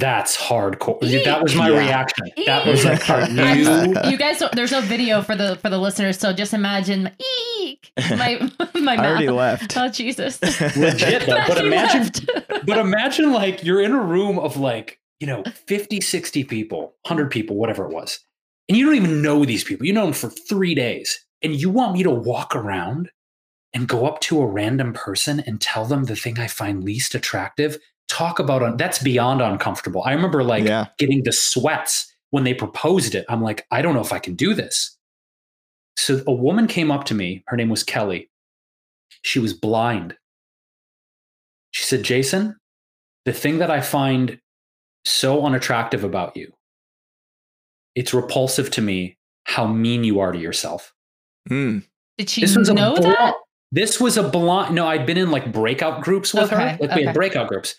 That's hardcore. Eek. That was my yeah. reaction. Eek. That was like you. you guys, don't, there's no video for the for the listeners, so just imagine. Eek, my my mouth. I already left. Oh Jesus! Legit though, but imagine, but imagine like you're in a room of like you know 50, 60 people, 100 people, whatever it was, and you don't even know these people. You know them for three days, and you want me to walk around and go up to a random person and tell them the thing I find least attractive. Talk about un- that's beyond uncomfortable. I remember like yeah. getting the sweats when they proposed it. I'm like, I don't know if I can do this. So a woman came up to me. Her name was Kelly. She was blind. She said, Jason, the thing that I find so unattractive about you it's repulsive to me how mean you are to yourself. Mm. Did she this was know bl- that? This was a blind. No, I'd been in like breakout groups with okay, her. Like okay. we had breakout groups.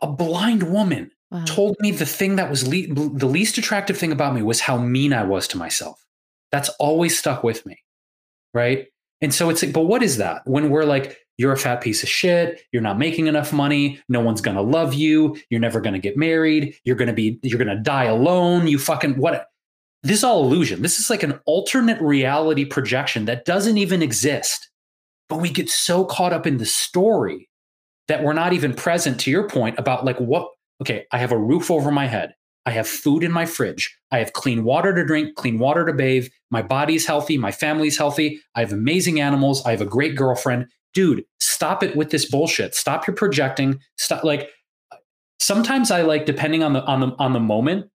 A blind woman wow. told me the thing that was le- the least attractive thing about me was how mean I was to myself. That's always stuck with me. Right. And so it's like, but what is that? When we're like, you're a fat piece of shit you're not making enough money no one's going to love you you're never going to get married you're going to be you're going to die alone you fucking what this is all illusion this is like an alternate reality projection that doesn't even exist but we get so caught up in the story that we're not even present to your point about like what okay i have a roof over my head I have food in my fridge. I have clean water to drink, clean water to bathe. My body's healthy. My family's healthy. I have amazing animals. I have a great girlfriend dude, stop it with this bullshit. Stop your projecting. Stop like sometimes I like depending on the on the on the moment,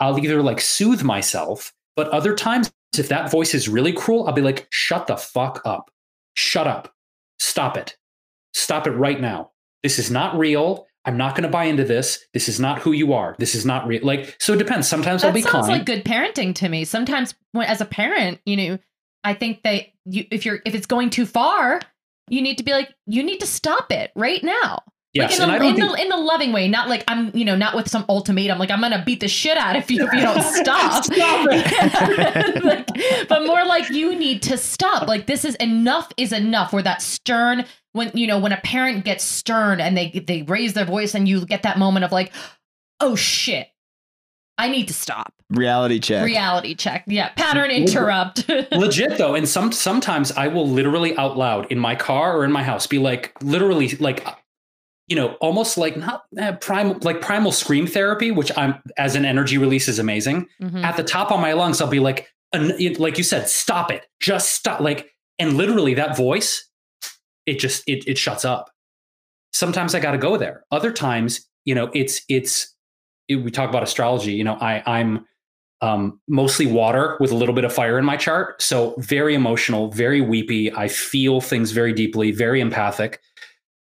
I'll either like soothe myself, but other times if that voice is really cruel, I'll be like, shut the fuck up. Shut up. Stop it. Stop it right now. This is not real. I'm not going to buy into this. This is not who you are. This is not real. Like, so it depends. Sometimes that I'll be sounds kind. like good parenting to me. Sometimes, when, as a parent, you know, I think that you, if you're if it's going too far, you need to be like, you need to stop it right now. Yes, like in, a, in, think... the, in the loving way, not like I'm, you know, not with some ultimatum, like I'm gonna beat the shit out of you if you don't stop. stop like, but more like you need to stop. Like this is enough is enough. Where that stern, when you know, when a parent gets stern and they they raise their voice, and you get that moment of like, oh shit, I need to stop. Reality check. Reality check. Yeah. Pattern interrupt. Legit though, and some sometimes I will literally out loud in my car or in my house be like literally like you know almost like not uh, primal like primal scream therapy, which I'm as an energy release is amazing. Mm-hmm. At the top of my lungs, I'll be like like you said, stop it, just stop. Like and literally that voice, it just it it shuts up. Sometimes I got to go there. Other times, you know, it's it's we talk about astrology. You know, I I'm um, mostly water with a little bit of fire in my chart. So very emotional, very weepy. I feel things very deeply, very empathic.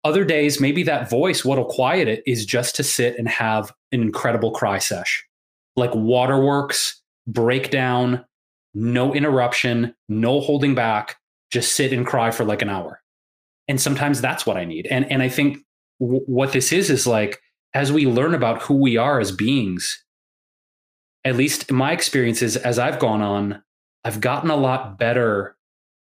Other days, maybe that voice, what'll quiet it is just to sit and have an incredible cry sesh, like waterworks, breakdown, no interruption, no holding back, just sit and cry for like an hour. And sometimes that's what I need. And and I think w- what this is is like as we learn about who we are as beings, at least in my experiences as I've gone on, I've gotten a lot better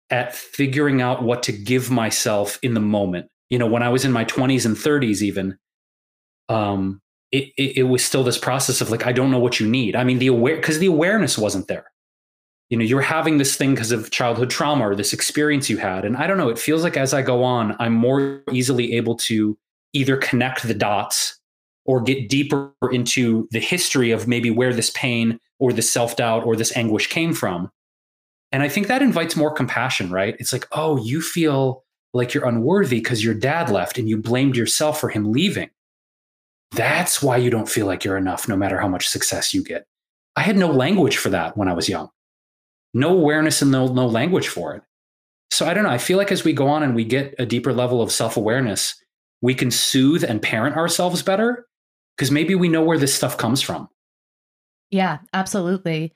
at figuring out what to give myself in the moment. You know, when I was in my 20s and 30s, even, um, it, it, it was still this process of like, I don't know what you need. I mean, the aware, because the awareness wasn't there. You know, you're having this thing because of childhood trauma or this experience you had. And I don't know, it feels like as I go on, I'm more easily able to either connect the dots or get deeper into the history of maybe where this pain or this self doubt or this anguish came from. And I think that invites more compassion, right? It's like, oh, you feel like you're unworthy because your dad left and you blamed yourself for him leaving. That's why you don't feel like you're enough, no matter how much success you get. I had no language for that when I was young, no awareness and no, no language for it. So I don't know. I feel like as we go on and we get a deeper level of self awareness, we can soothe and parent ourselves better because maybe we know where this stuff comes from. Yeah, absolutely.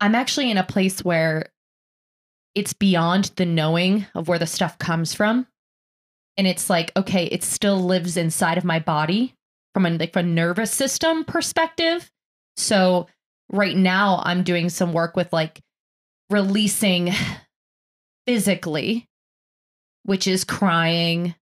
I'm actually in a place where it's beyond the knowing of where the stuff comes from. And it's like, okay, it still lives inside of my body from a like from a nervous system perspective. So right now I'm doing some work with like releasing physically, which is crying,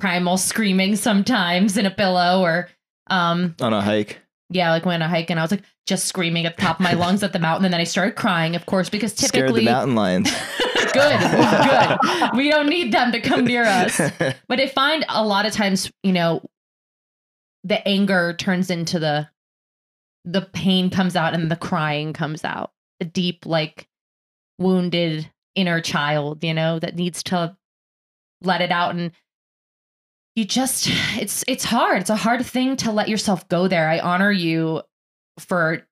primal screaming sometimes in a pillow or um on a hike. Yeah, like when I hike and I was like just screaming at the top of my lungs at the mountain, and then I started crying, of course, because typically Scared the mountain lions. good, good. We don't need them to come near us. But I find a lot of times, you know, the anger turns into the the pain comes out and the crying comes out. The deep, like wounded inner child, you know, that needs to let it out and you just it's it's hard. It's a hard thing to let yourself go there. I honor you for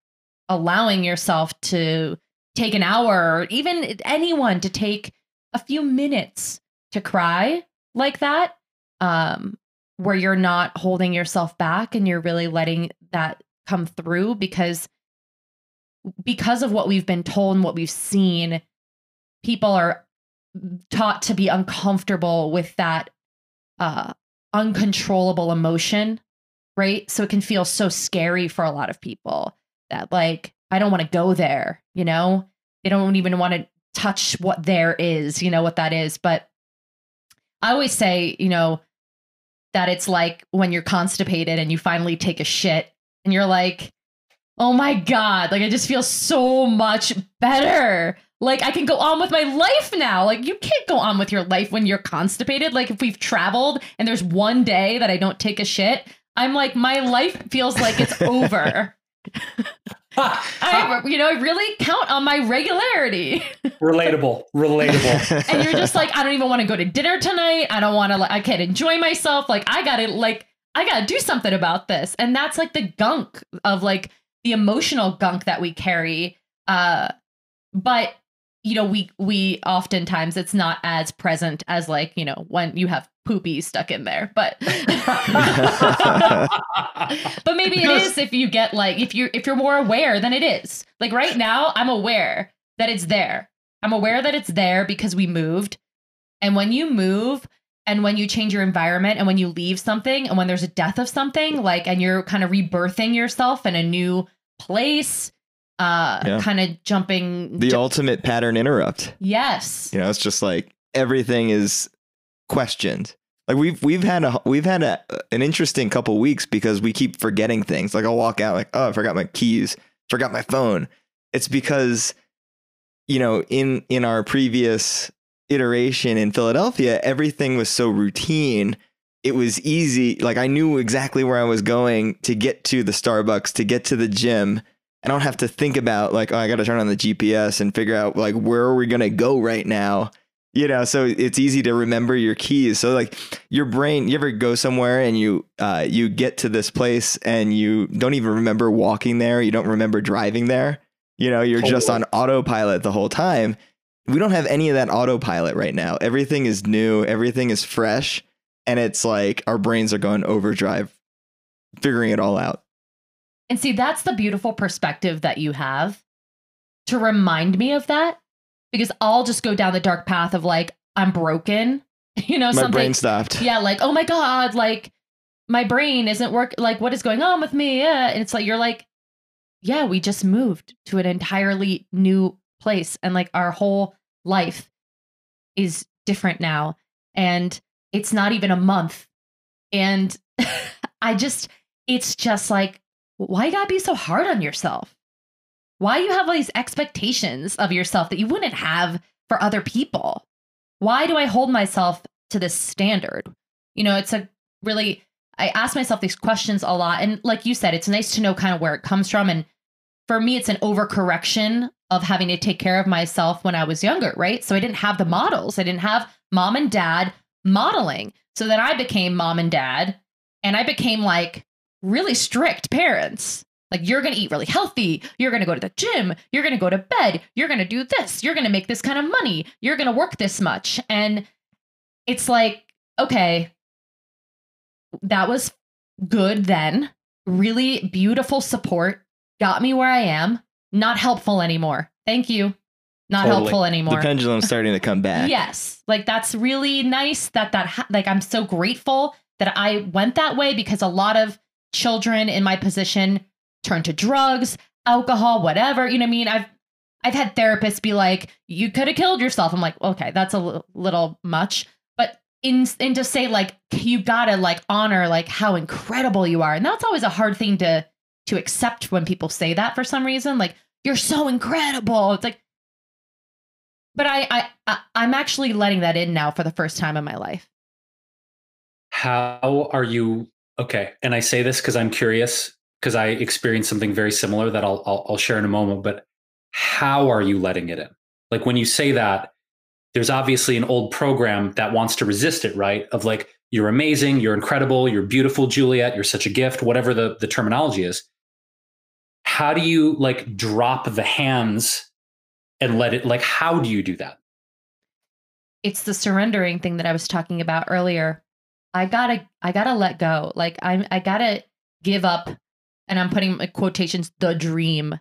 allowing yourself to take an hour or even anyone to take a few minutes to cry like that um where you're not holding yourself back and you're really letting that come through because because of what we've been told and what we've seen people are taught to be uncomfortable with that uh uncontrollable emotion right? So it can feel so scary for a lot of people that like i don't want to go there you know? They don't even want to touch what there is you know what that is. But i always say you know that it's like when you're constipated and you finally take a shit and you're like oh my god like i just feel so much better like I can go on with my life now. Like you can't go on with your life when you're constipated. Like if we've traveled and there's one day that I don't take a shit, I'm like my life feels like it's over. I, you know, I really count on my regularity. relatable, relatable. and you're just like, I don't even want to go to dinner tonight. I don't want to. Like, I can't enjoy myself. Like, I gotta like, I gotta do something about this. And that's like the gunk of like the emotional gunk that we carry. Uh, but you know, we we oftentimes it's not as present as like, you know, when you have poopy stuck in there. But but maybe it is if you get like if you if you're more aware than it is. Like right now, I'm aware that it's there. I'm aware that it's there because we moved. And when you move and when you change your environment and when you leave something and when there's a death of something, like and you're kind of rebirthing yourself in a new place uh Yeah. kind of jumping the ju- ultimate pattern interrupt. yes You know, it's just like everything is questioned. Like we've we've had a we've had a, an interesting couple weeks because we keep forgetting things. Like I'll walk out like, oh, I forgot my keys, forgot my phone. It's because you know, in in our previous iteration in Philadelphia, everything was so routine. It was easy. Like I knew exactly where I was going to get to the Starbucks, to get to the gym. I don't have to think about like, oh, I got to turn on the GPS and figure out like where are we going to go right now. You know, so it's easy to remember your keys. So like your brain, you ever go somewhere and you uh, you get to this place and you don't even remember walking there. You don't remember driving there. You know, you're just on autopilot the whole time. We don't have any of that autopilot right now. Everything is new. Everything is fresh, and it's like our brains are going overdrive, figuring it all out. And see, that's the beautiful perspective that you have to remind me of that because I'll just go down the dark path of like, I'm broken, you know, My something. brain stopped. yeah, like, oh my God, like my brain isn't work. Like, what is going on with me? Yeah. And it's like, you're like, yeah, we just moved to an entirely new place and like our whole life is different now. And it's not even a month. And I just, it's just like, why you gotta be so hard on yourself? Why you have all these expectations of yourself that you wouldn't have for other people? Why do I hold myself to this standard? You know, it's a really, I ask myself these questions a lot. And like you said, it's nice to know kind of where it comes from. And for me, it's an overcorrection of having to take care of myself when I was younger, right? So I didn't have the models. I didn't have mom and dad modeling. So then I became mom and dad, and I became like really strict parents. Like, you're going to eat really healthy. You're going to go to the gym. You're going to go to bed. You're going to do this. You're going to make this kind of money. You're going to work this much. And it's like, okay, that was good then. Really beautiful support. Got me where I am. Not helpful anymore. Thank you. Not Totally. helpful The anymore. pendulum's starting to come back. Yes. Like that's really nice that that ha- like I'm so grateful that I went that way because a lot of children in my position turn to drugs, alcohol, whatever. You know what I mean? I've I've had therapists be like, "You could have killed yourself." I'm like, "Okay, that's a little much." But in and to say like you got to like honor like how incredible you are. And that's always a hard thing to to accept when people say that for some reason like you're so incredible. It's like but I, I, I I'm actually letting that in now for the first time in my life. How are you? Okay, and I say this because I'm curious because I experienced something very similar that I'll, I'll I'll share in a moment. But how are you letting it in? Like when you say that, there's obviously an old program that wants to resist it, right? Of like you're amazing, you're incredible, you're beautiful, Juliet, you're such a gift, whatever the the terminology is. How do you like drop the hands and let it? Like how do you do that? It's the surrendering thing that I was talking about earlier. I gotta, I gotta let go. Like I'm, I gotta give up, and I'm putting quotations the dream,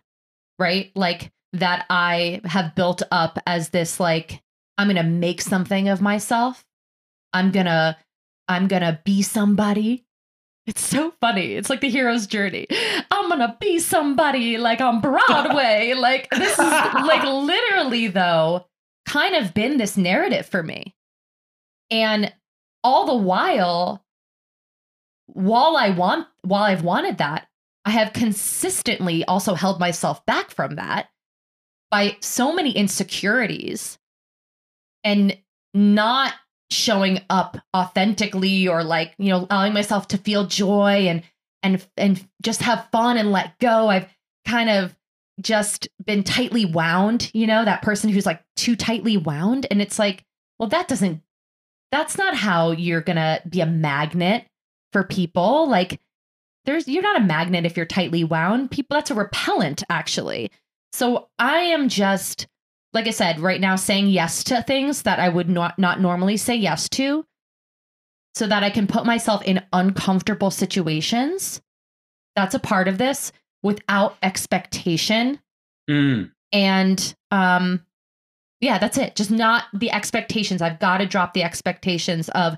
right? Like that I have built up as this like I'm gonna make something of myself. I'm gonna, I'm gonna be somebody. It's so funny. It's like the hero's journey. I'm gonna be somebody like on Broadway. like this is like literally though kind of been this narrative for me. And all the while, while I want while I've wanted that, I have consistently also held myself back from that by so many insecurities and not showing up authentically or like, you know, allowing myself to feel joy and and and just have fun and let go. I've kind of just been tightly wound, you know, that person who's like too tightly wound. And it's like, well, that doesn't, that's not how you're going to be a magnet for people. Like, there's, you're not a magnet if you're tightly wound. People, that's a repellent, actually. So I am just, like I said, right now saying yes to things that I would not, not normally say yes to so that I can put myself in uncomfortable situations. That's a part of this without expectation. Mm, and um yeah that's it. Just not the expectations. I've got to drop the expectations of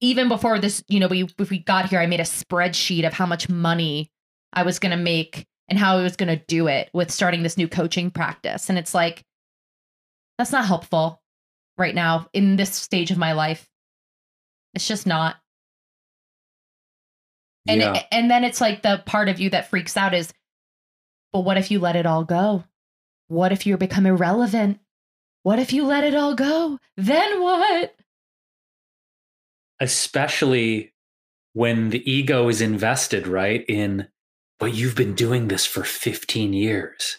even before this you know we if we got here i made a spreadsheet of how much money i was going to make and how i was going to do it with starting this new coaching practice. And it's like that's not helpful right now in this stage of my life. It's just not. And yeah. and then it's like the part of you that freaks out is but what if you let it all go? What if you become irrelevant? What if you let it all go? Then what? Especially when the ego is invested right in but you've been doing this for 15 years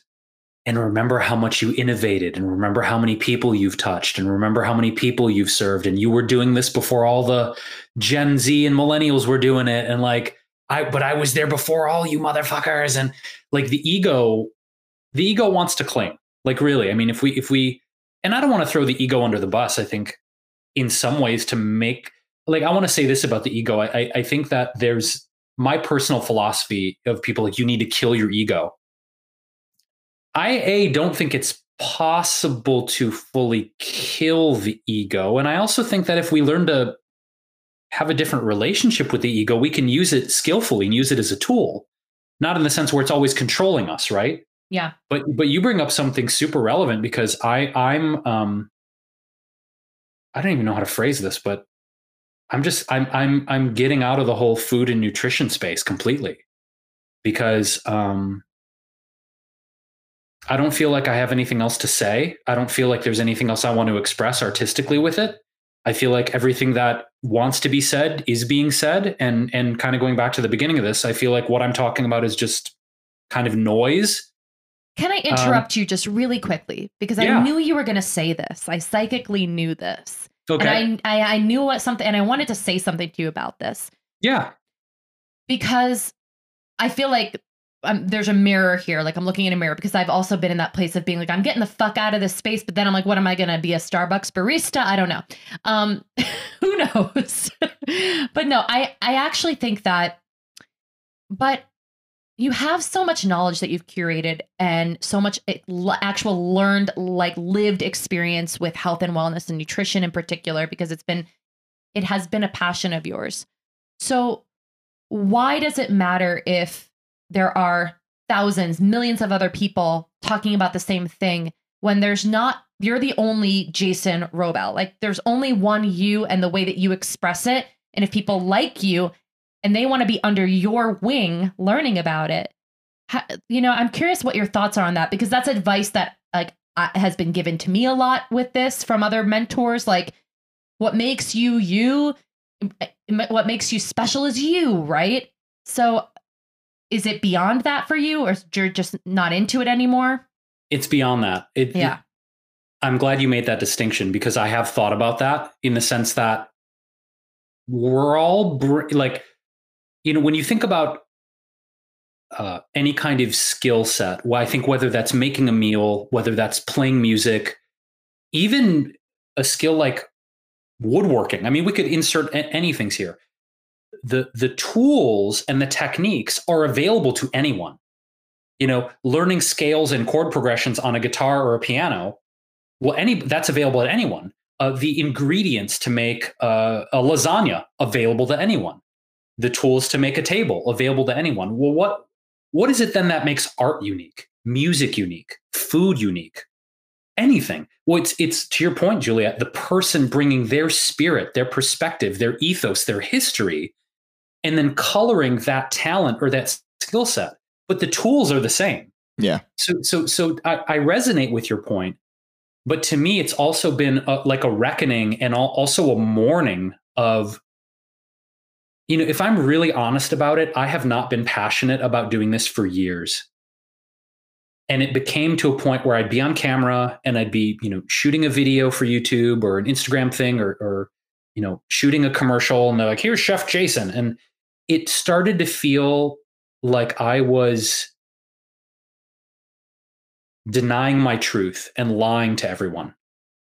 and remember how much you innovated and remember how many people you've touched and remember how many people you've served and you were doing this before all the gen z and millennials were doing it and like i but i was there before all you motherfuckers and like the ego the ego wants to claim like really i mean if we if we and i don't want to throw the ego under the bus i think in some ways to make like I want to say this about the ego. I, I I think that there's my personal philosophy of people like you need to kill your ego. I a don't think it's possible to fully kill the ego, and I also think that if we learn to have a different relationship with the ego, we can use it skillfully and use it as a tool, not in the sense where it's always controlling us, right? yeah But but you bring up something super relevant because I I'm um I don't even know how to phrase this, but I'm just I'm I'm I'm getting out of the whole food and nutrition space completely because um I don't feel like I have anything else to say. I don't feel like there's anything else I want to express artistically with it. I feel like everything that wants to be said is being said and and kind of going back to the beginning of this, I feel like what I'm talking about is just kind of noise can i interrupt you just really quickly because Um, yeah. i knew you were going to say this i psychically knew this Okay. And I, I I knew what something and I wanted to say something to you about this yeah. because I feel like there's a mirror here. Like I'm looking in a mirror because I've also been in that place of being like, I'm getting the fuck out of this space. But then I'm like, what am I going to be a Starbucks barista? I don't know. Um, who knows? but no, I, I actually think that, but you have so much knowledge that you've curated and so much actual learned, like lived experience with health and wellness and nutrition in particular, because it's been, it has been a passion of yours. So why does it matter if there are thousands, millions of other people talking about the same thing when there's not, you're the only Jason Wrobel. Like there's only one you and the way that you express it. And if people like you and they want to be under your wing learning about it, ha- you know, I'm curious what your thoughts are on that because that's advice that like I- has been given to me a lot with this from other mentors. Like, what makes you you, what makes you special is you, right? So, is it beyond that for you, or you're just not into it anymore? It's beyond that. It, Yeah. I'm glad you made that distinction because I have thought about that in the sense that we're all br- like, you know, when you think about uh, any kind of skill set, well, I think whether that's making a meal, whether that's playing music, even a skill like woodworking. I mean, we could insert a- anything here. The the tools and the techniques are available to anyone. You know, learning scales and chord progressions on a guitar or a piano well any that's available to anyone. Uh, the ingredients to make uh, a lasagna available to anyone. The tools to make a table available to anyone. Well what what is it then that makes art unique music unique food unique? Anything. Well it's it's to your point juliet the person bringing their spirit their perspective their ethos their history and then coloring that talent or that skill set but the tools are the same Yeah. so so so I, I resonate with your point but to me it's also been a, like a reckoning and also a mourning of you know if i'm really honest about it i have not been passionate about doing this for years and it became to a point where i'd be on camera and i'd be you know shooting a video for youtube or an instagram thing or, or you know shooting a commercial and they're like here's chef jason and it started to feel like i was denying my truth and lying to everyone.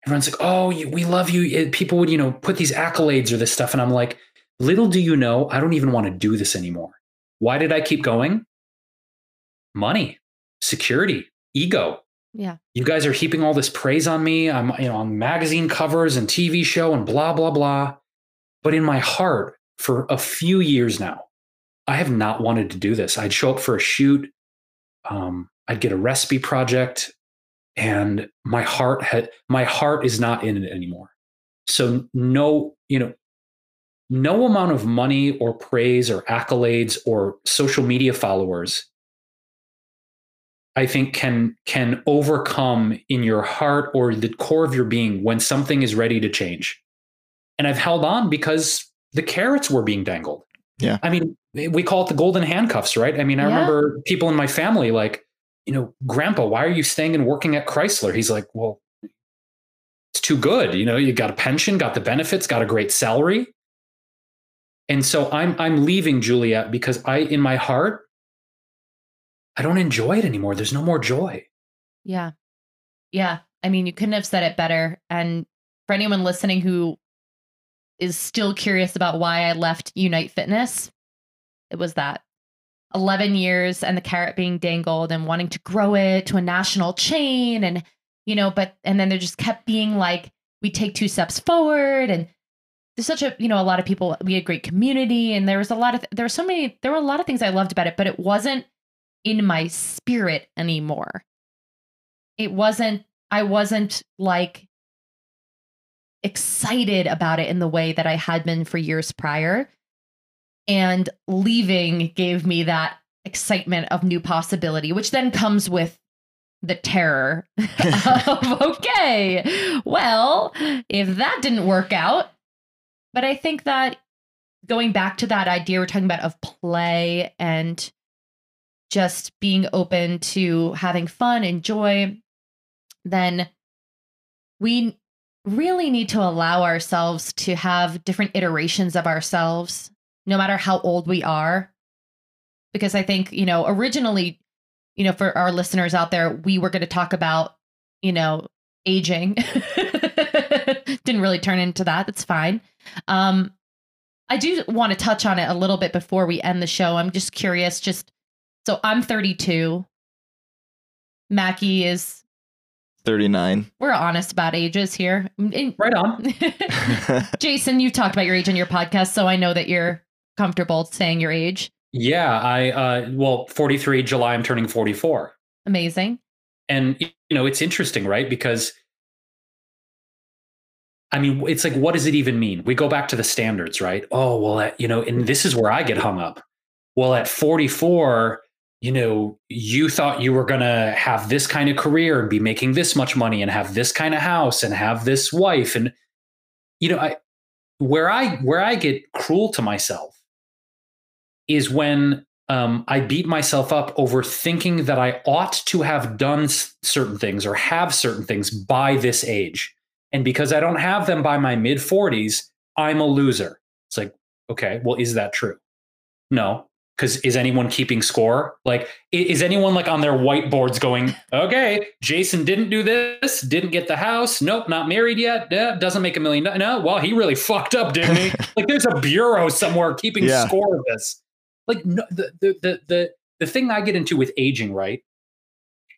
Everyone's like, "Oh, we love you." People would, you know, put these accolades or this stuff, and I'm like, "Little do you know, I don't even want to do this anymore." Why did I keep going? Money, security, ego. Yeah. You guys are heaping all this praise on me. I'm, you know, on magazine covers and TV show and blah blah blah. But in my heart, for a few years now, I have not wanted to do this. I'd show up for a shoot. Um, I'd get a recipe project and my heart had my heart is not in it anymore. So no, you know, no amount of money or praise or accolades or social media followers I think can can overcome in your heart or the core of your being when something is ready to change. And I've held on because the carrots were being dangled. Yeah. I mean, we call it the golden handcuffs, right? I mean, I Yeah. remember people in my family like, you know, grandpa, why are you staying and working at Chrysler? He's like, well, it's too good. You know, you got a pension, got the benefits, got a great salary. And so I'm I'm leaving Juliet because I in my heart I don't enjoy it anymore. There's no more joy. Yeah. Yeah. I mean, you couldn't have said it better. And for anyone listening who is still curious about why I left Unite Fitness, it was that 11 years and the carrot being dangled and wanting to grow it to a national chain. And, you know, but, and then there just kept being like, we take two steps forward and there's such a, you know, a lot of people, we had great community and there was a lot of, there were so many, there were a lot of things I loved about it, but it wasn't in my spirit anymore. It wasn't, I wasn't like excited about it in the way that I had been for years prior. And leaving gave me that excitement of new possibility, which then comes with the terror of, okay, well, if that didn't work out. But I think that going back to that idea we're talking about of play and just being open to having fun and joy, then we really need to allow ourselves to have different iterations of ourselves, no matter how old we are. Because I think, you know, originally, you know, for our listeners out there, we were going to talk about, you know, aging. Didn't really turn into that. It's fine. Um, I do want to touch on it a little bit before we end the show. I'm just curious, just so I'm 32. Mackie is 39. we're honest about ages here. Right on. Jason, you've talked about your age in your podcast, so I know that you're comfortable saying your age. Yeah, I uh well, 43 July I'm turning 44. Amazing. And you know, it's interesting, right? Because I mean, it's like what does it even mean? We go back to the standards, right? Oh, well, at, you know, and this is where I get hung up. Well, at 44, you know, you thought you were going to have this kind of career and be making this much money and have this kind of house and have this wife and you know, I where I where I get cruel to myself is when um, I beat myself up over thinking that I ought to have done s- certain things or have certain things by this age. And because I don't have them by my mid 40s, I'm a loser. It's like, okay, well, is that true? No. Because is anyone keeping score? Like, is anyone like on their whiteboards going, okay, Jason didn't do this, didn't get the house, nope, not married yet, yeah, doesn't make a million. No, well, he really fucked up, didn't he? like, there's a bureau somewhere keeping Yeah. score of this like no, the, the the the the thing I get into with aging, right?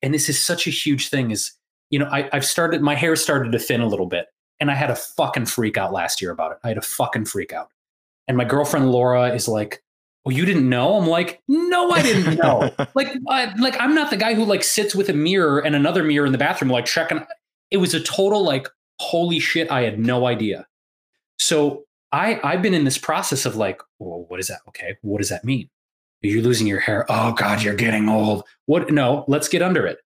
And this is such a huge thing. Is you know I, I've started my hair started to thin a little bit, and I had a fucking freak out last year about it. I had a fucking freak out, and my girlfriend Laura is like, "Well, you didn't know?" I'm like, "No, I didn't know." like, I, like I'm not the guy who like sits with a mirror and another mirror in the bathroom, like checking. It was a total like, holy shit! I had no idea. So I I've been in this process of like, well, what is that? Okay, what does that mean? Are you losing your hair? Oh God, you're getting old. What? No, let's get under it.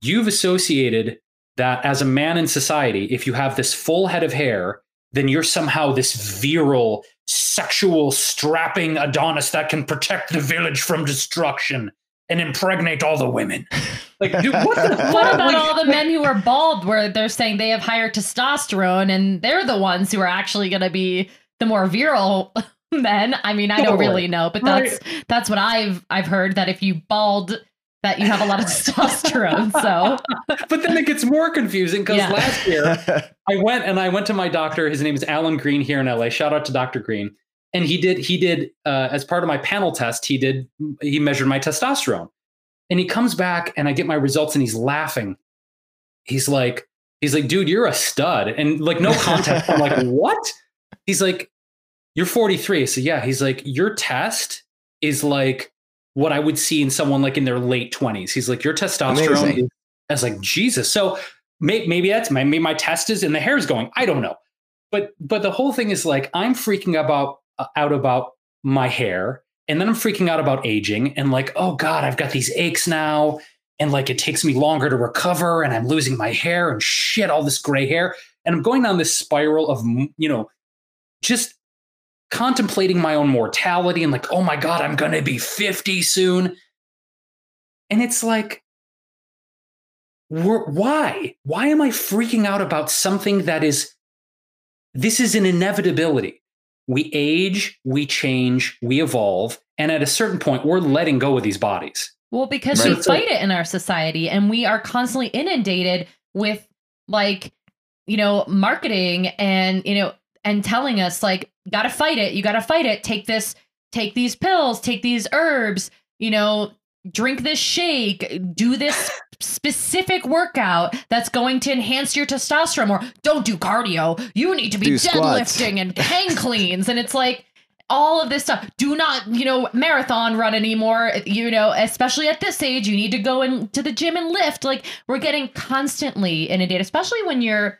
You've associated that as a man in society, if you have this full head of hair, then you're somehow this virile, sexual, strapping Adonis that can protect the village from destruction and impregnate all the women. Like, dude, what the? What about Like- all the men who are bald where they're saying they have higher testosterone and they're the ones who are actually going to be the more virile men? I mean, I don't really know, but that's that's what I've I've heard that if you bald that you have a lot of testosterone. So, but then it gets more confusing because Yeah. last year I went and I went to my doctor. His name is Alan Green here in LA. Shout out to Dr. Green. And he did he did uh, as part of my panel test. He did he measured my testosterone, and he comes back and I get my results and he's laughing. He's like he's like, dude, you're a stud, and like no context. I'm like, what? He's like, you're 43. So yeah, he's like, your test is like what I would see in someone like in their late 20s. He's like, your testosterone Amazing. is I was like, Jesus. So may, maybe that's my, maybe my test is and the hair's going. I don't know. But but the whole thing is like I'm freaking about uh, out about my hair, and then I'm freaking out about aging, and like, oh God, I've got these aches now, and like it takes me longer to recover, and I'm losing my hair and shit, all this gray hair, and I'm going down this spiral of you know, just contemplating my own mortality and like, oh my God, I'm gonna be 50 soon. And it's like, why? Why am I freaking out about something that is, this is an inevitability. We age, we change, we evolve. And at a certain point, we're letting go of these bodies. well, because Right. we fight it in our society and we are constantly inundated with like, you know, marketing and, you know, and telling us like, got to fight it. You got to fight it. Take this, take these pills, take these herbs, you know, drink this shake, do this specific workout that's going to enhance your testosterone or don't do cardio. You need to be Do squats. deadlifting and hang cleans. And it's like, all of this stuff. Do not, you know, marathon run anymore. You know, especially at this age, you need to go into the gym and lift. Like we're getting constantly inundated, especially when you're.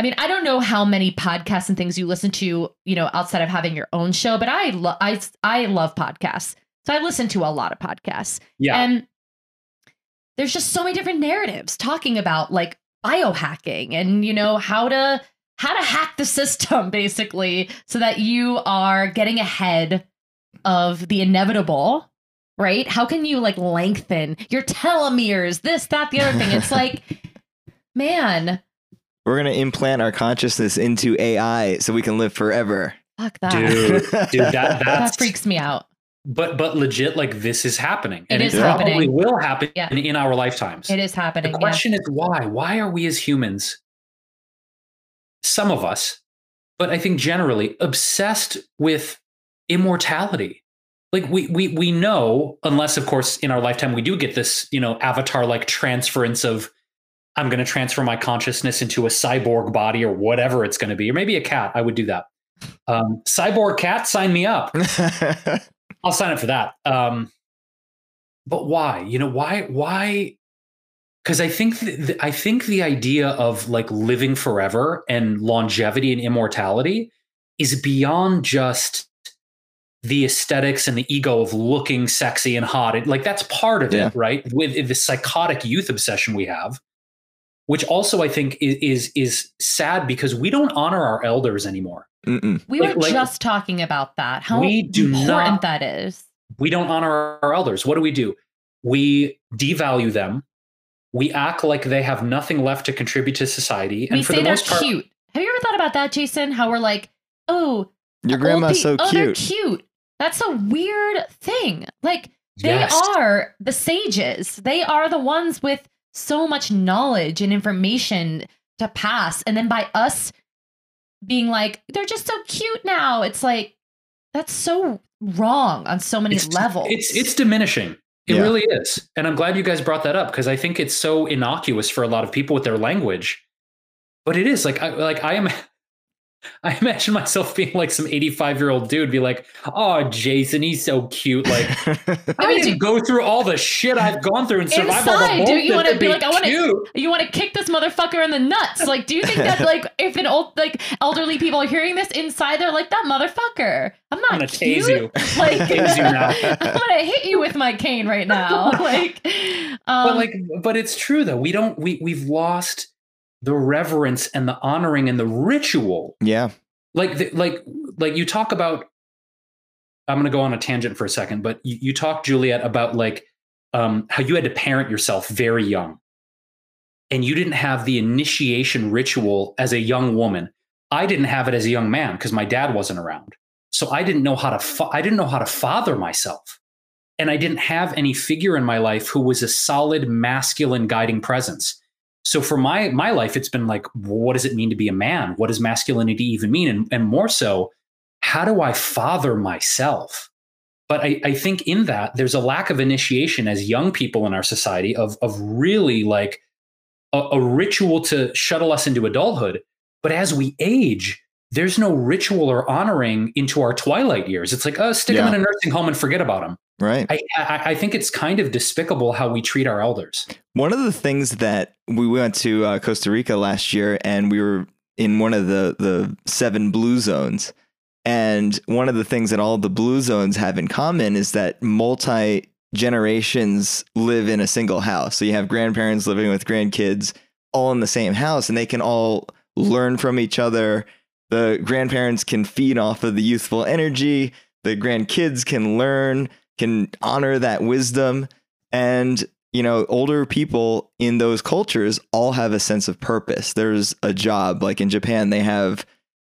I mean, I don't know how many podcasts and things you listen to, you know, outside of having your own show, but I love I I love podcasts. So I listen to a lot of podcasts. Yeah. And there's just so many different narratives talking about like biohacking and you know how to how to hack the system basically so that you are getting ahead of the inevitable right how can you like lengthen your telomeres this that the other thing it's like man we're gonna implant our consciousness into AI so we can live forever. Fuck that. dude, dude, that that freaks me out. but but legit, like this is happening, It and is it probably happening. will happen Yeah. in, in our lifetimes. It is happening. The yeah. question is why? Why are we as humans, some of us, but I think generally obsessed with immortality? Like we we we know, unless of course in our lifetime we do get this, you know, avatar like transference of I'm going to transfer my consciousness into a cyborg body or whatever it's going to be, or maybe a cat. I would do that. Um, cyborg cat, sign me up. I'll sign up for that. Um, but why? You know why? Why? Because I think th- I think the idea of like living forever and longevity and immortality is beyond just the aesthetics and the ego of looking sexy and hot. It, like that's part of Yeah. it, right? With the psychotic youth obsession we have, which also I think is is, is sad because we don't honor our elders anymore. Mm-mm. We like- were like- just talking about that. How We do important not- that is. we don't honor our elders. What do we do? We devalue them. We act like they have nothing left to contribute to society. And we for say the they're most part, cute. Have you ever thought about that, Jason? How we're like, oh, Your grandma's so oh, they're cute. cute. That's a weird thing. Like they yes. are the sages. They are the ones with so much knowledge and information to pass. And then by us being like, they're just so cute now. It's like that's so wrong on so many it's, levels. It's it's diminishing. It Yeah. really is. And I'm glad you guys brought that up because I think it's so innocuous for a lot of people with their language. But it is like I like I am I imagine myself being like some 85 year old dude, be like, oh, Jason, he's so cute. Like, I, mean, didn't go through all the shit I've gone through and survive all the Inside, do you wanna to be like, I wanna- you want to kick this motherfucker in the nuts. Like, do you think that like if an old like elderly people are hearing this inside, they're like that motherfucker. I'm not I'm gonna cute. tase you. Like, Tase you now. I'm gonna hit you with my cane right now. Like, um, but like but it's true though we don't we we've lost the reverence and the honoring and the ritual. Yeah. like the, like like you talk about i'm going to go on a tangent for a second but you, you talk juliet about like um how you had to parent yourself very young. And you didn't have the initiation ritual as a young woman. I didn't have it as a young man because my dad wasn't around. So i didn't know how to fa- i didn't know how to father myself. And I didn't have any figure in my life who was a solid masculine guiding presence. So for my my life, it's been like, what does it mean to be a man? What does masculinity even mean? And, and more so, how do I father myself? But I, I think in that there's a lack of initiation as young people in our society of of really like a, a ritual to shuttle us into adulthood. But as we age, there's no ritual or honoring into our twilight years. It's like, oh, stick them in a nursing home and forget about them. Right. I, I, I think it's kind of despicable how we treat our elders. One of the things that we went to uh, Costa Rica last year, and we were in one of the the seven blue zones. And one of the things that all the blue zones have in common is that multi generations live in a single house. So you have grandparents living with grandkids all in the same house, and they can all learn from each other. The grandparents can feed off of the youthful energy. The grandkids can learn, can honor that wisdom. And you know, older people in those cultures all have a sense of purpose. There's a job. Like in Japan, they have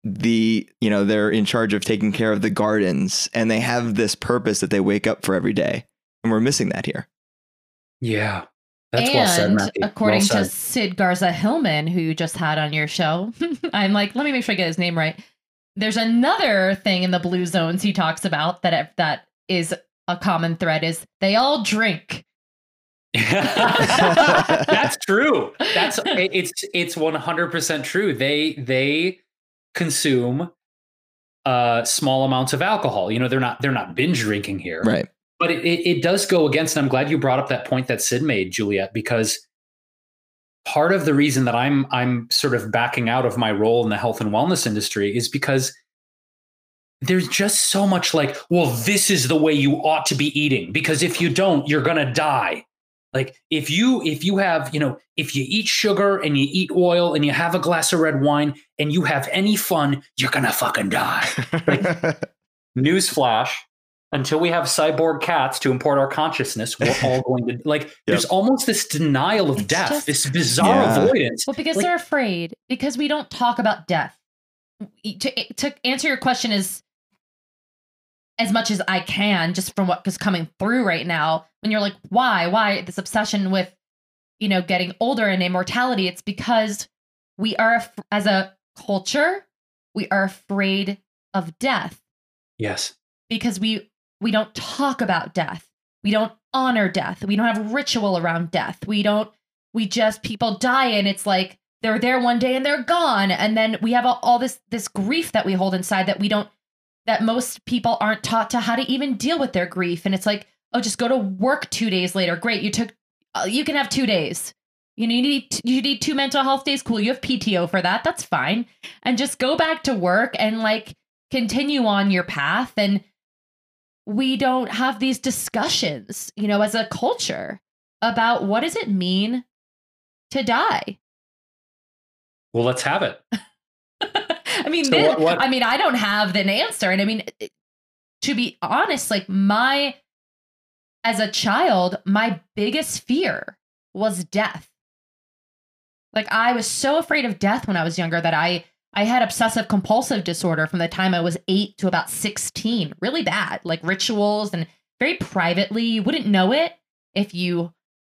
the, you know, they're in charge of taking care of the gardens and they have this purpose that they wake up for every day. And we're missing that here. Yeah. That's and well said, Matthew. according well to. Sid Garza Hillman, who you just had on your show, I'm like, let me make sure I get his name right. There's another thing in the blue zones he talks about that that is a common thread is they all drink. That's true. That's it's it's 100% true. They they consume uh small amounts of alcohol. You know, they're not they're not binge drinking here. Right. But it, it, it does go against, and I'm glad you brought up that point that Sid made, Juliet, because part of the reason that I'm I'm sort of backing out of my role in the health and wellness industry is because there's just so much like, well, this is the way you ought to be eating, because if you don't, you're gonna die. Like if you if you have, you know, if you eat sugar and you eat oil and you have a glass of red wine and you have any fun, you're gonna fucking die. Newsflash. until we have cyborg cats to import our consciousness, we're all going to like. There's almost this denial of It's death, just- this bizarre Yeah. avoidance. Well, because Like- they're afraid. Because we don't talk about death. To to answer your question is as much as I can, just from what is coming through right now. When you're like, why, why this obsession with, you know, getting older and immortality? It's because we are as a culture, we are afraid of death Yes. because we we don't talk about death. We don't honor death. We don't have ritual around death. We don't we just people die and it's like they're there one day and they're gone and then we have all, all this this grief that we hold inside that we don't that most people aren't taught to how to even deal with their grief and it's like oh just go to work 2 days later. Great, you took uh, you can have 2 days. You know, you need you need two mental health days. Cool, you have PTO for that. That's fine. And just go back to work and like continue on your path and we don't have these discussions, you know, as a culture about what does it mean to die? Well, let's have it. I mean, So what- what- I mean, I don't have an answer, and I mean, eh, to be honest, like my as a child, my biggest fear was death. Like I was so afraid of death when I was younger that I I had obsessive compulsive disorder from the time I was 8 to about 16. Really bad, like rituals and very privately. You wouldn't know it if you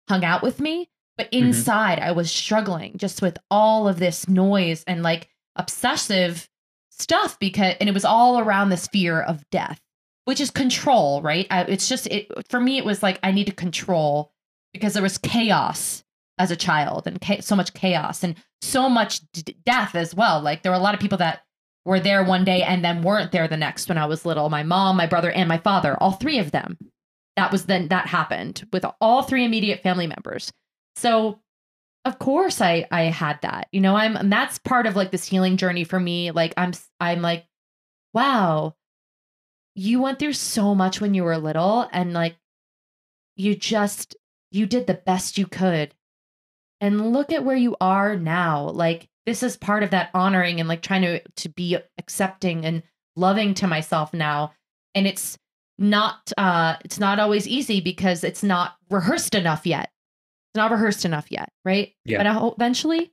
hung out with me, but mm-hmm. inside I was struggling just with all of this noise and like obsessive stuff because and it was all around this fear of death which is control right? I, it's just it for me it was like i need to control because there was chaos as a child and cha- so much chaos and so much d- death as well. Like there were a lot of people that were there one day and then weren't there the next when i was little. My mom my brother and my father all three of them. That was then that happened with all three immediate family members. So of course i i had that you know i'm and that's part of like this healing journey for me like i'm i'm like wow you went through so much when you were little and like you just you did the best you could. And look at where you are now like this is part of that honoring and like trying to to be accepting and loving to myself now. And it's not uh it's not always easy because it's not rehearsed enough yet it's not rehearsed enough yet right Yeah. but eventually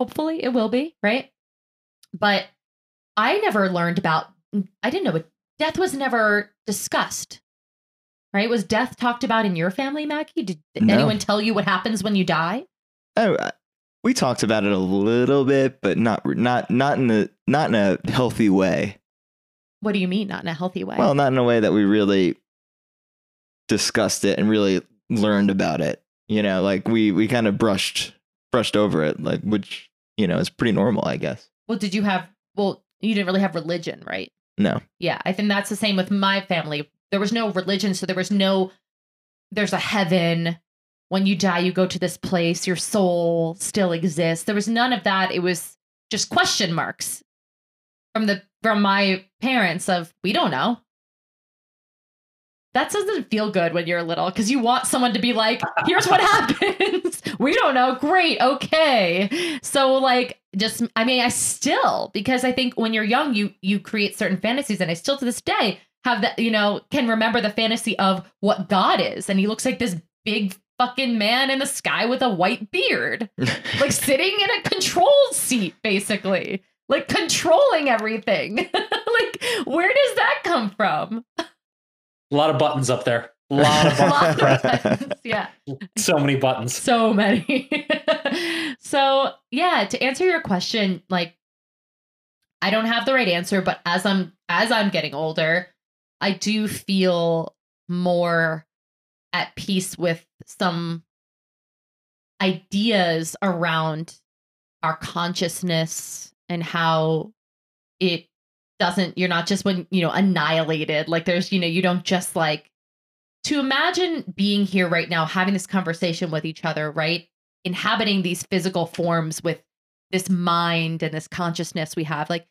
hopefully it will be right but i never learned about mm, i didn't know what death was never discussed right was death talked about in your family Mackie did, No. anyone tell you what happens when you die Oh, I- we talked about it a little bit, but not not not in a not in a healthy way. what do you mean not in a healthy way Well, not in a way that we really discussed it and really learned about it. You know, like we we kind of brushed brushed over it, like which you know is pretty normal, I guess. well did you have well you didn't really have religion right No, Yeah, I think that's the same with my family. There was no religion, so there was no there's a heaven. When you die, you go to this place, your soul still exists. There was none of that. It was just question marks from the from my parents of we don't know. That doesn't feel good when you're little because you want someone to be like, here's what happens. we don't know. Great. Okay. So like just I mean, I still because I think when you're young, you you create certain fantasies, and I still to this day have that, you know, can remember the fantasy of what God is. And he looks like this big fucking man in the sky with a white beard. Like sitting in a control seat, basically. Like controlling everything. like, where does that come from? A lot of buttons up there. A lot of buttons. lot of buttons. Yeah. so many buttons. so many. so, yeah, to answer your question, like I don't have the right answer, but as I'm as I'm getting older, I do feel more at peace with some ideas around our consciousness and how it doesn't you're not just when you know annihilated like there's you know you don't just like to imagine being here right now having this conversation with each other right? Inhabiting these physical forms with this mind and this consciousness we have like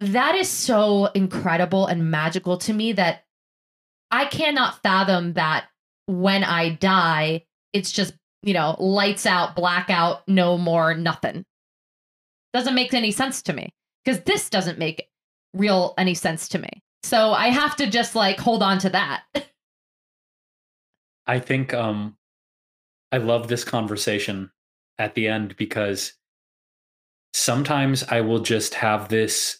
that is so incredible and magical to me that i cannot fathom that when i die it's just you know lights out blackout no more nothing. Doesn't make any sense to me because this doesn't make real any sense to me So I have to just like hold on to that. I think um I love this conversation at the end because sometimes I will just have this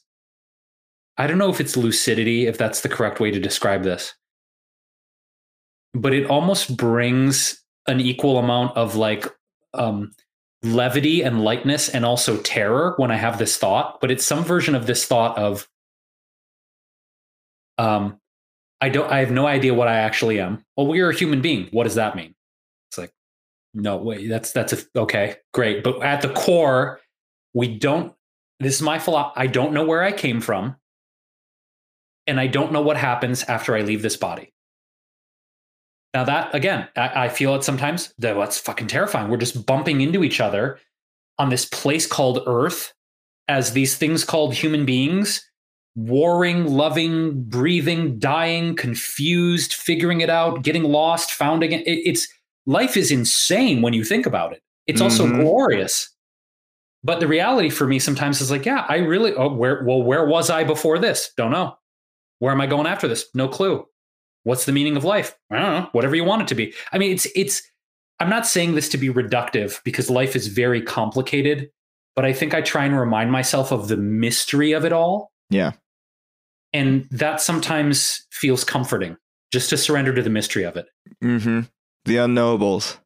I don't know if it's lucidity if that's the correct way to describe this. But it almost brings an equal amount of like um levity and lightness and also terror when I have this thought, but it's some version of this thought of um I don't I have no idea what I actually am. Well, we are a human being. What does that mean? It's like no, wait, that's that's a, okay, great. But at the core, we don't this is my philosophy. I don't know where I came from. And I don't know what happens after I leave this body. Now that again, I, I feel it sometimes. That that's fucking terrifying. We're just bumping into each other on this place called Earth as these things called human beings, warring, loving, breathing, dying, confused, figuring it out, getting lost, found again. It, it's life is insane when you think about it. It's also Mhm. glorious. But the reality for me sometimes is like, yeah, I really oh where well, where was I before this? Don't know. Where am I going after this? No clue. What's the meaning of life? I don't know. Whatever you want it to be. I mean, it's it's I'm not saying this to be reductive because life is very complicated, but I think I try and remind myself of the mystery of it all. Yeah. And that sometimes feels comforting just to surrender to the mystery of it. Mm-hmm. The unknowables.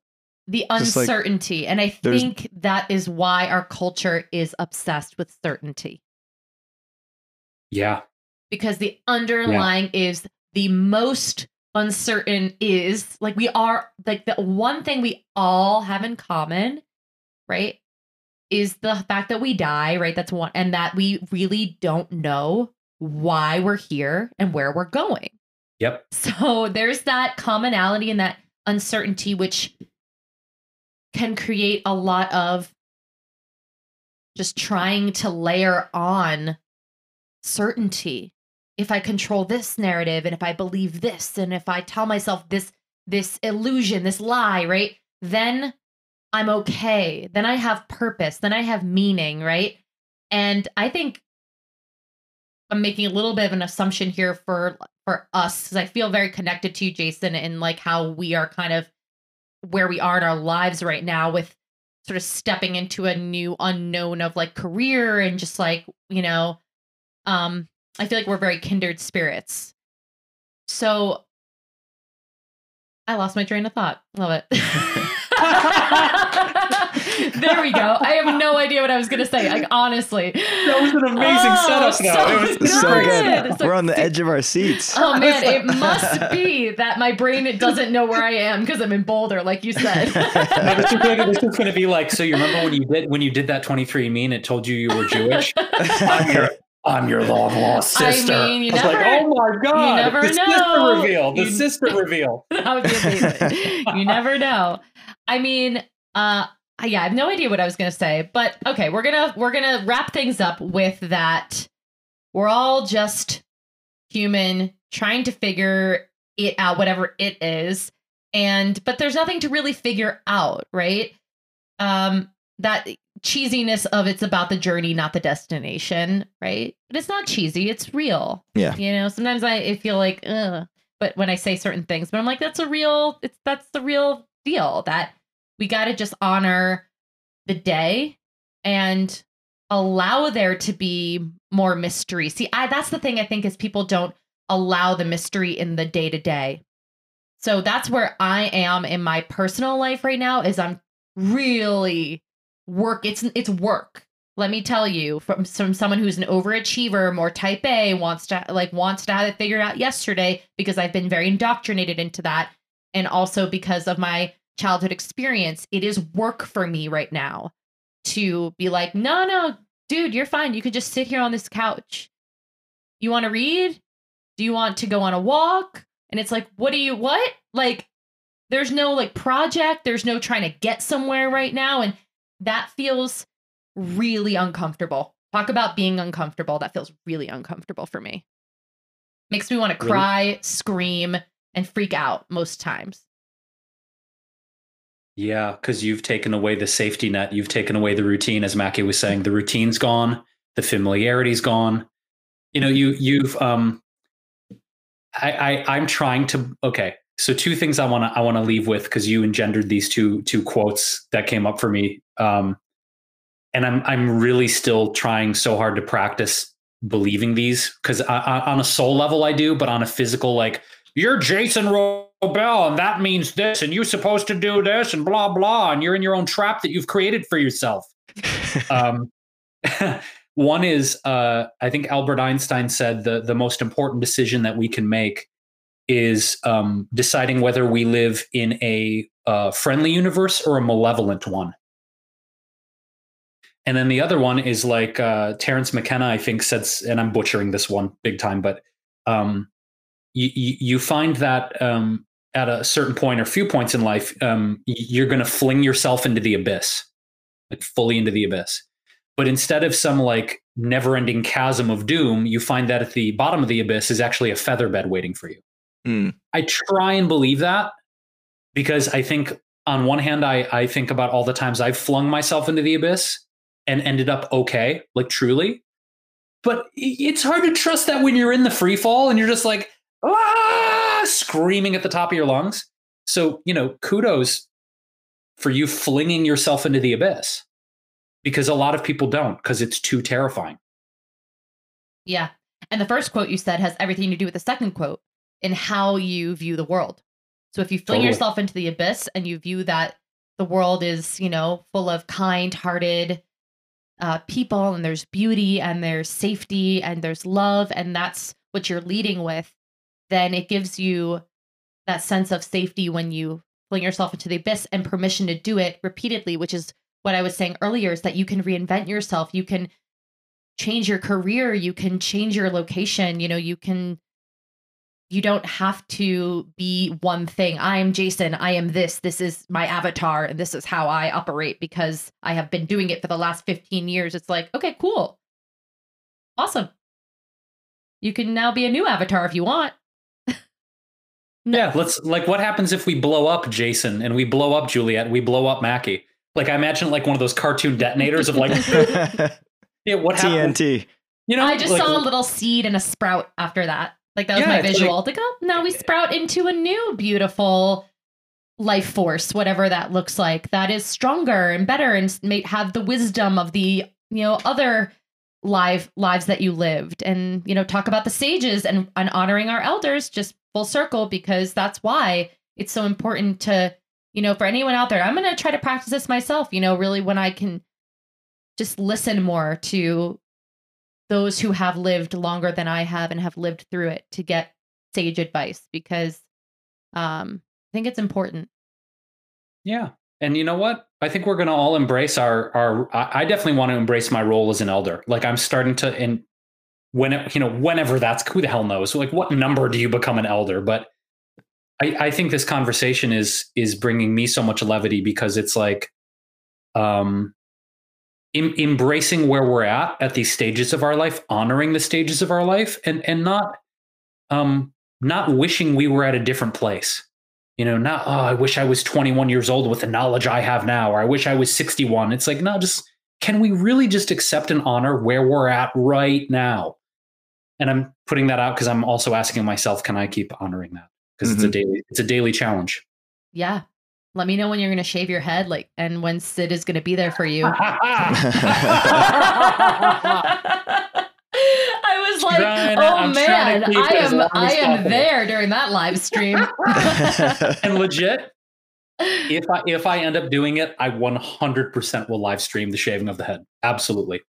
the Just like- uncertainty. and I think that is why our culture is obsessed with certainty Yeah. because the underlying is the most uncertain is like we are like the one thing we all have in common, right? Is the fact that we die, right? That's one, and that we really don't know why we're here and where we're going. Yep. So there's that commonality and that uncertainty, which can create a lot of just trying to layer on certainty. If I control this narrative and if I believe this and if I tell myself this this illusion, this lie, right? Then I'm okay. Then I have purpose. Then I have meaning, right? And I think I'm making a little bit of an assumption here for for us because I feel very connected to you, Jason, and like how we are kind of where we are in our lives right now with sort of stepping into a new unknown of like career and just like, you know, um, I feel like we're very kindred spirits. So I lost my train of thought. Love it. there we go. I have no idea what I was gonna say. Like honestly. That was an amazing Oh, setup, though. so It was so good. good. So- We're on the edge of our seats. Oh man, it must be that my brain doesn't know where I am because I'm in Boulder, like you said. No, this, is gonna, this is gonna be like so. You remember when you did when you did that 23andMe and it told you you were Jewish? I'm your I'm your long lost sister. I mean, you was like, never- oh my god, you never the know. sister reveal, the You- sister reveal. that would be amazing. you never know. I mean, uh yeah, I have no idea what I was gonna say, but okay, we're gonna we're gonna wrap things up with that. We're all just human trying to figure it out, whatever it is. And but there's nothing to really figure out, right? Um that cheesiness of it's about the journey, not the destination, right? But it's not cheesy, it's real. Yeah. You know, sometimes I, I feel like, ugh, but when I say certain things, but I'm like, that's a real, it's that's the real deal that we got to just honor the day and allow there to be more mystery. See, I that's the thing I think is people don't allow the mystery in the day to day. So that's where I am in my personal life right now is I'm really work it's it's work. Let me tell you from from someone who's an overachiever, more type A, wants to like wants to have it figured out yesterday because I've been very indoctrinated into that and also because of my childhood experience. It is work for me right now to be like, "No, no, dude, you're fine. You could just sit here on this couch. You want to read? Do you want to go on a walk?" And it's like, "What do you what?" Like there's no like project, there's no trying to get somewhere right now and that feels really uncomfortable. Talk about being uncomfortable. That feels really uncomfortable for me. Makes me want to Really? cry, scream, and freak out most times. Yeah, because you've taken away the safety net. You've taken away the routine, as Mackie was saying. The routine's gone. The familiarity's gone. You know, you you've um I, I I'm trying to okay. So two things I want to I want to leave with because you engendered these two two quotes that came up for me. Um, and I'm I'm really still trying so hard to practice believing these because on a soul level I do, but on a physical like you're Jason Wrobel and that means this and you're supposed to do this and blah blah and you're in your own trap that you've created for yourself. um, one is uh, I think Albert Einstein said the the most important decision that we can make is um, deciding whether we live in a uh, friendly universe or a malevolent one. And then the other one is like uh, Terence McKenna, I think, said, and I'm butchering this one big time, but um, you, you find that um, at a certain point or few points in life, um, you're going to fling yourself into the abyss, like fully into the abyss. But instead of some like never ending chasm of doom, you find that at the bottom of the abyss is actually a feather bed waiting for you. Mm. I try and believe that because I think on one hand, I, I think about all the times I've flung myself into the abyss and ended up okay, like truly. But it's hard to trust that when you're in the free fall and you're just like, ah, screaming at the top of your lungs. So, you know, kudos for you flinging yourself into the abyss because a lot of people don't because it's too terrifying. Yeah. And the first quote you said has everything to do with the second quote in how you view the world. So if you fling totally. yourself into the abyss and you view that the world is, you know, full of kind-hearted uh, people and there's beauty and there's safety and there's love and that's what you're leading with, then it gives you that sense of safety when you fling yourself into the abyss and permission to do it repeatedly, which is what I was saying earlier is that you can reinvent yourself. You can change your career. You can change your location. You know, you can you don't have to be one thing. I am Jason. I am this. This is my avatar, and this is how I operate because I have been doing it for the last 15 years. It's like, okay, cool. Awesome. You can now be a new avatar if you want. yeah, let's like what happens if we blow up Jason and we blow up Juliet, we blow up Mackie? Like I imagine like one of those cartoon detonators of like yeah, what happened? TNT. You know, I just like, saw a little seed and a sprout after that. Like that was yeah, my visual. Like, like, oh, now we sprout into a new beautiful life force, whatever that looks like. That is stronger and better and may have the wisdom of the you know other live lives that you lived, and you know talk about the sages and and honoring our elders just full circle because that's why it's so important to you know for anyone out there. I'm gonna try to practice this myself. You know, really when I can just listen more to those who have lived longer than I have and have lived through it to get sage advice because um, I think it's important. Yeah. And you know what? I think we're going to all embrace our our I definitely want to embrace my role as an elder. Like I'm starting to and when it, you know whenever that's who the hell knows. Like what number do you become an elder? But I I think this conversation is is bringing me so much levity because it's like um em- embracing where we're at at these stages of our life, honoring the stages of our life, and and not um not wishing we were at a different place. You know, not oh, I wish I was 21 years old with the knowledge I have now, or I wish I was 61. It's like no, just can we really just accept and honor where we're at right now? And I'm putting that out because I'm also asking myself, can I keep honoring that? Because mm-hmm. it's a mm-hmm. daily it's a daily challenge. Yeah, let me know when you're going to shave your head, like, and when Sid is going to be there for you. I was like, trying, oh I'm man, I am, I am there during that live stream. and legit, if I if I end up doing it, I 100% will live stream the shaving of the head. Absolutely.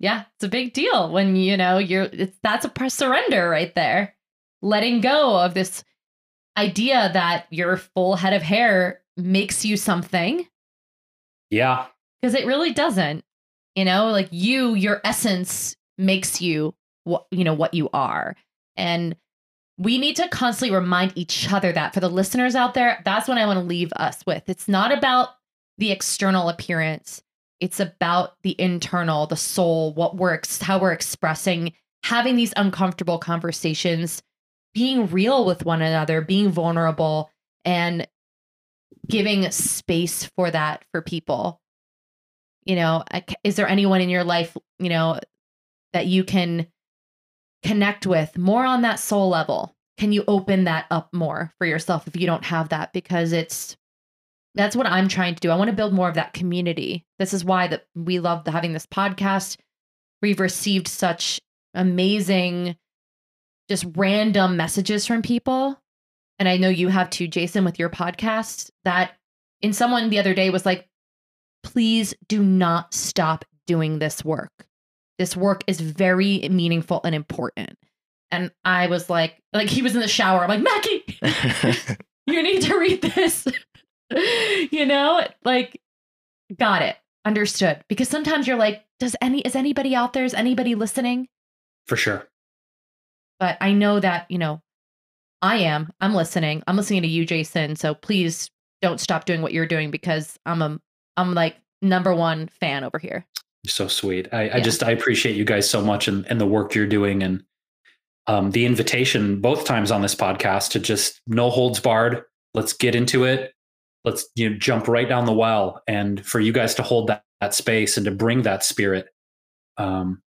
Yeah, it's a big deal when you know you're. It's that's a surrender right there, letting go of this idea that your full head of hair makes you something. Yeah. Because it really doesn't. You know, like you, your essence makes you what you know what you are. And we need to constantly remind each other that for the listeners out there, that's what I want to leave us with. It's not about the external appearance. It's about the internal, the soul, what we're how we're expressing, having these uncomfortable conversations, being real with one another, being vulnerable, and giving space for that for people. You know is there anyone in your life you know that you can connect with more on that soul level? Can you open that up more for yourself if you don't have that? Because it's that's what i'm trying to do. I want to build more of that community. This is why that we love having this podcast. We've received such amazing just random messages from people and i know you have too jason with your podcast that in someone the other day was like please do not stop doing this work this work is very meaningful and important and I was like, like he was in the shower. I'm like, Mackie, you need to read this. you know, like, got it, understood. Because sometimes you're like, does any is anybody out there? Is anybody listening? For sure. But I know that you know, I am. I'm listening. I'm listening to you, Jason. So please don't stop doing what you're doing because I'm a I'm like number one fan over here. So sweet. I, yeah. I just I appreciate you guys so much and, and the work you're doing and um, the invitation both times on this podcast to just no holds barred. Let's get into it. Let's you know jump right down the well, and for you guys to hold that, that space and to bring that spirit. Um,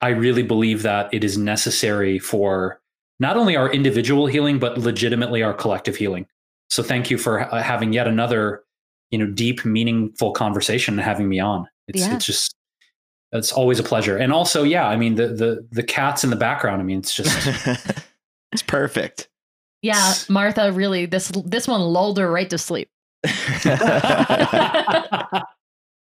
I really believe that it is necessary for not only our individual healing but legitimately our collective healing. So thank you for ha- having yet another, you know, deep, meaningful conversation and having me on. It's yeah. it's just it's always a pleasure. And also, yeah, I mean the the the cats in the background. I mean, it's just it's perfect. Yeah, Martha really this this one lulled her right to sleep.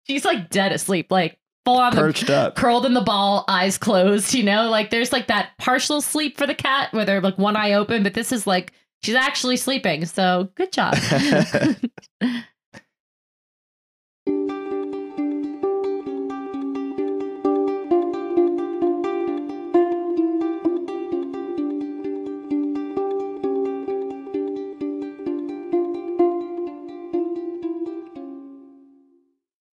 She's like dead asleep, like full on perched the, up, curled in the ball, eyes closed. You know, like there's like that partial sleep for the cat where they're like one eye open, but this is like she's actually sleeping. So good job.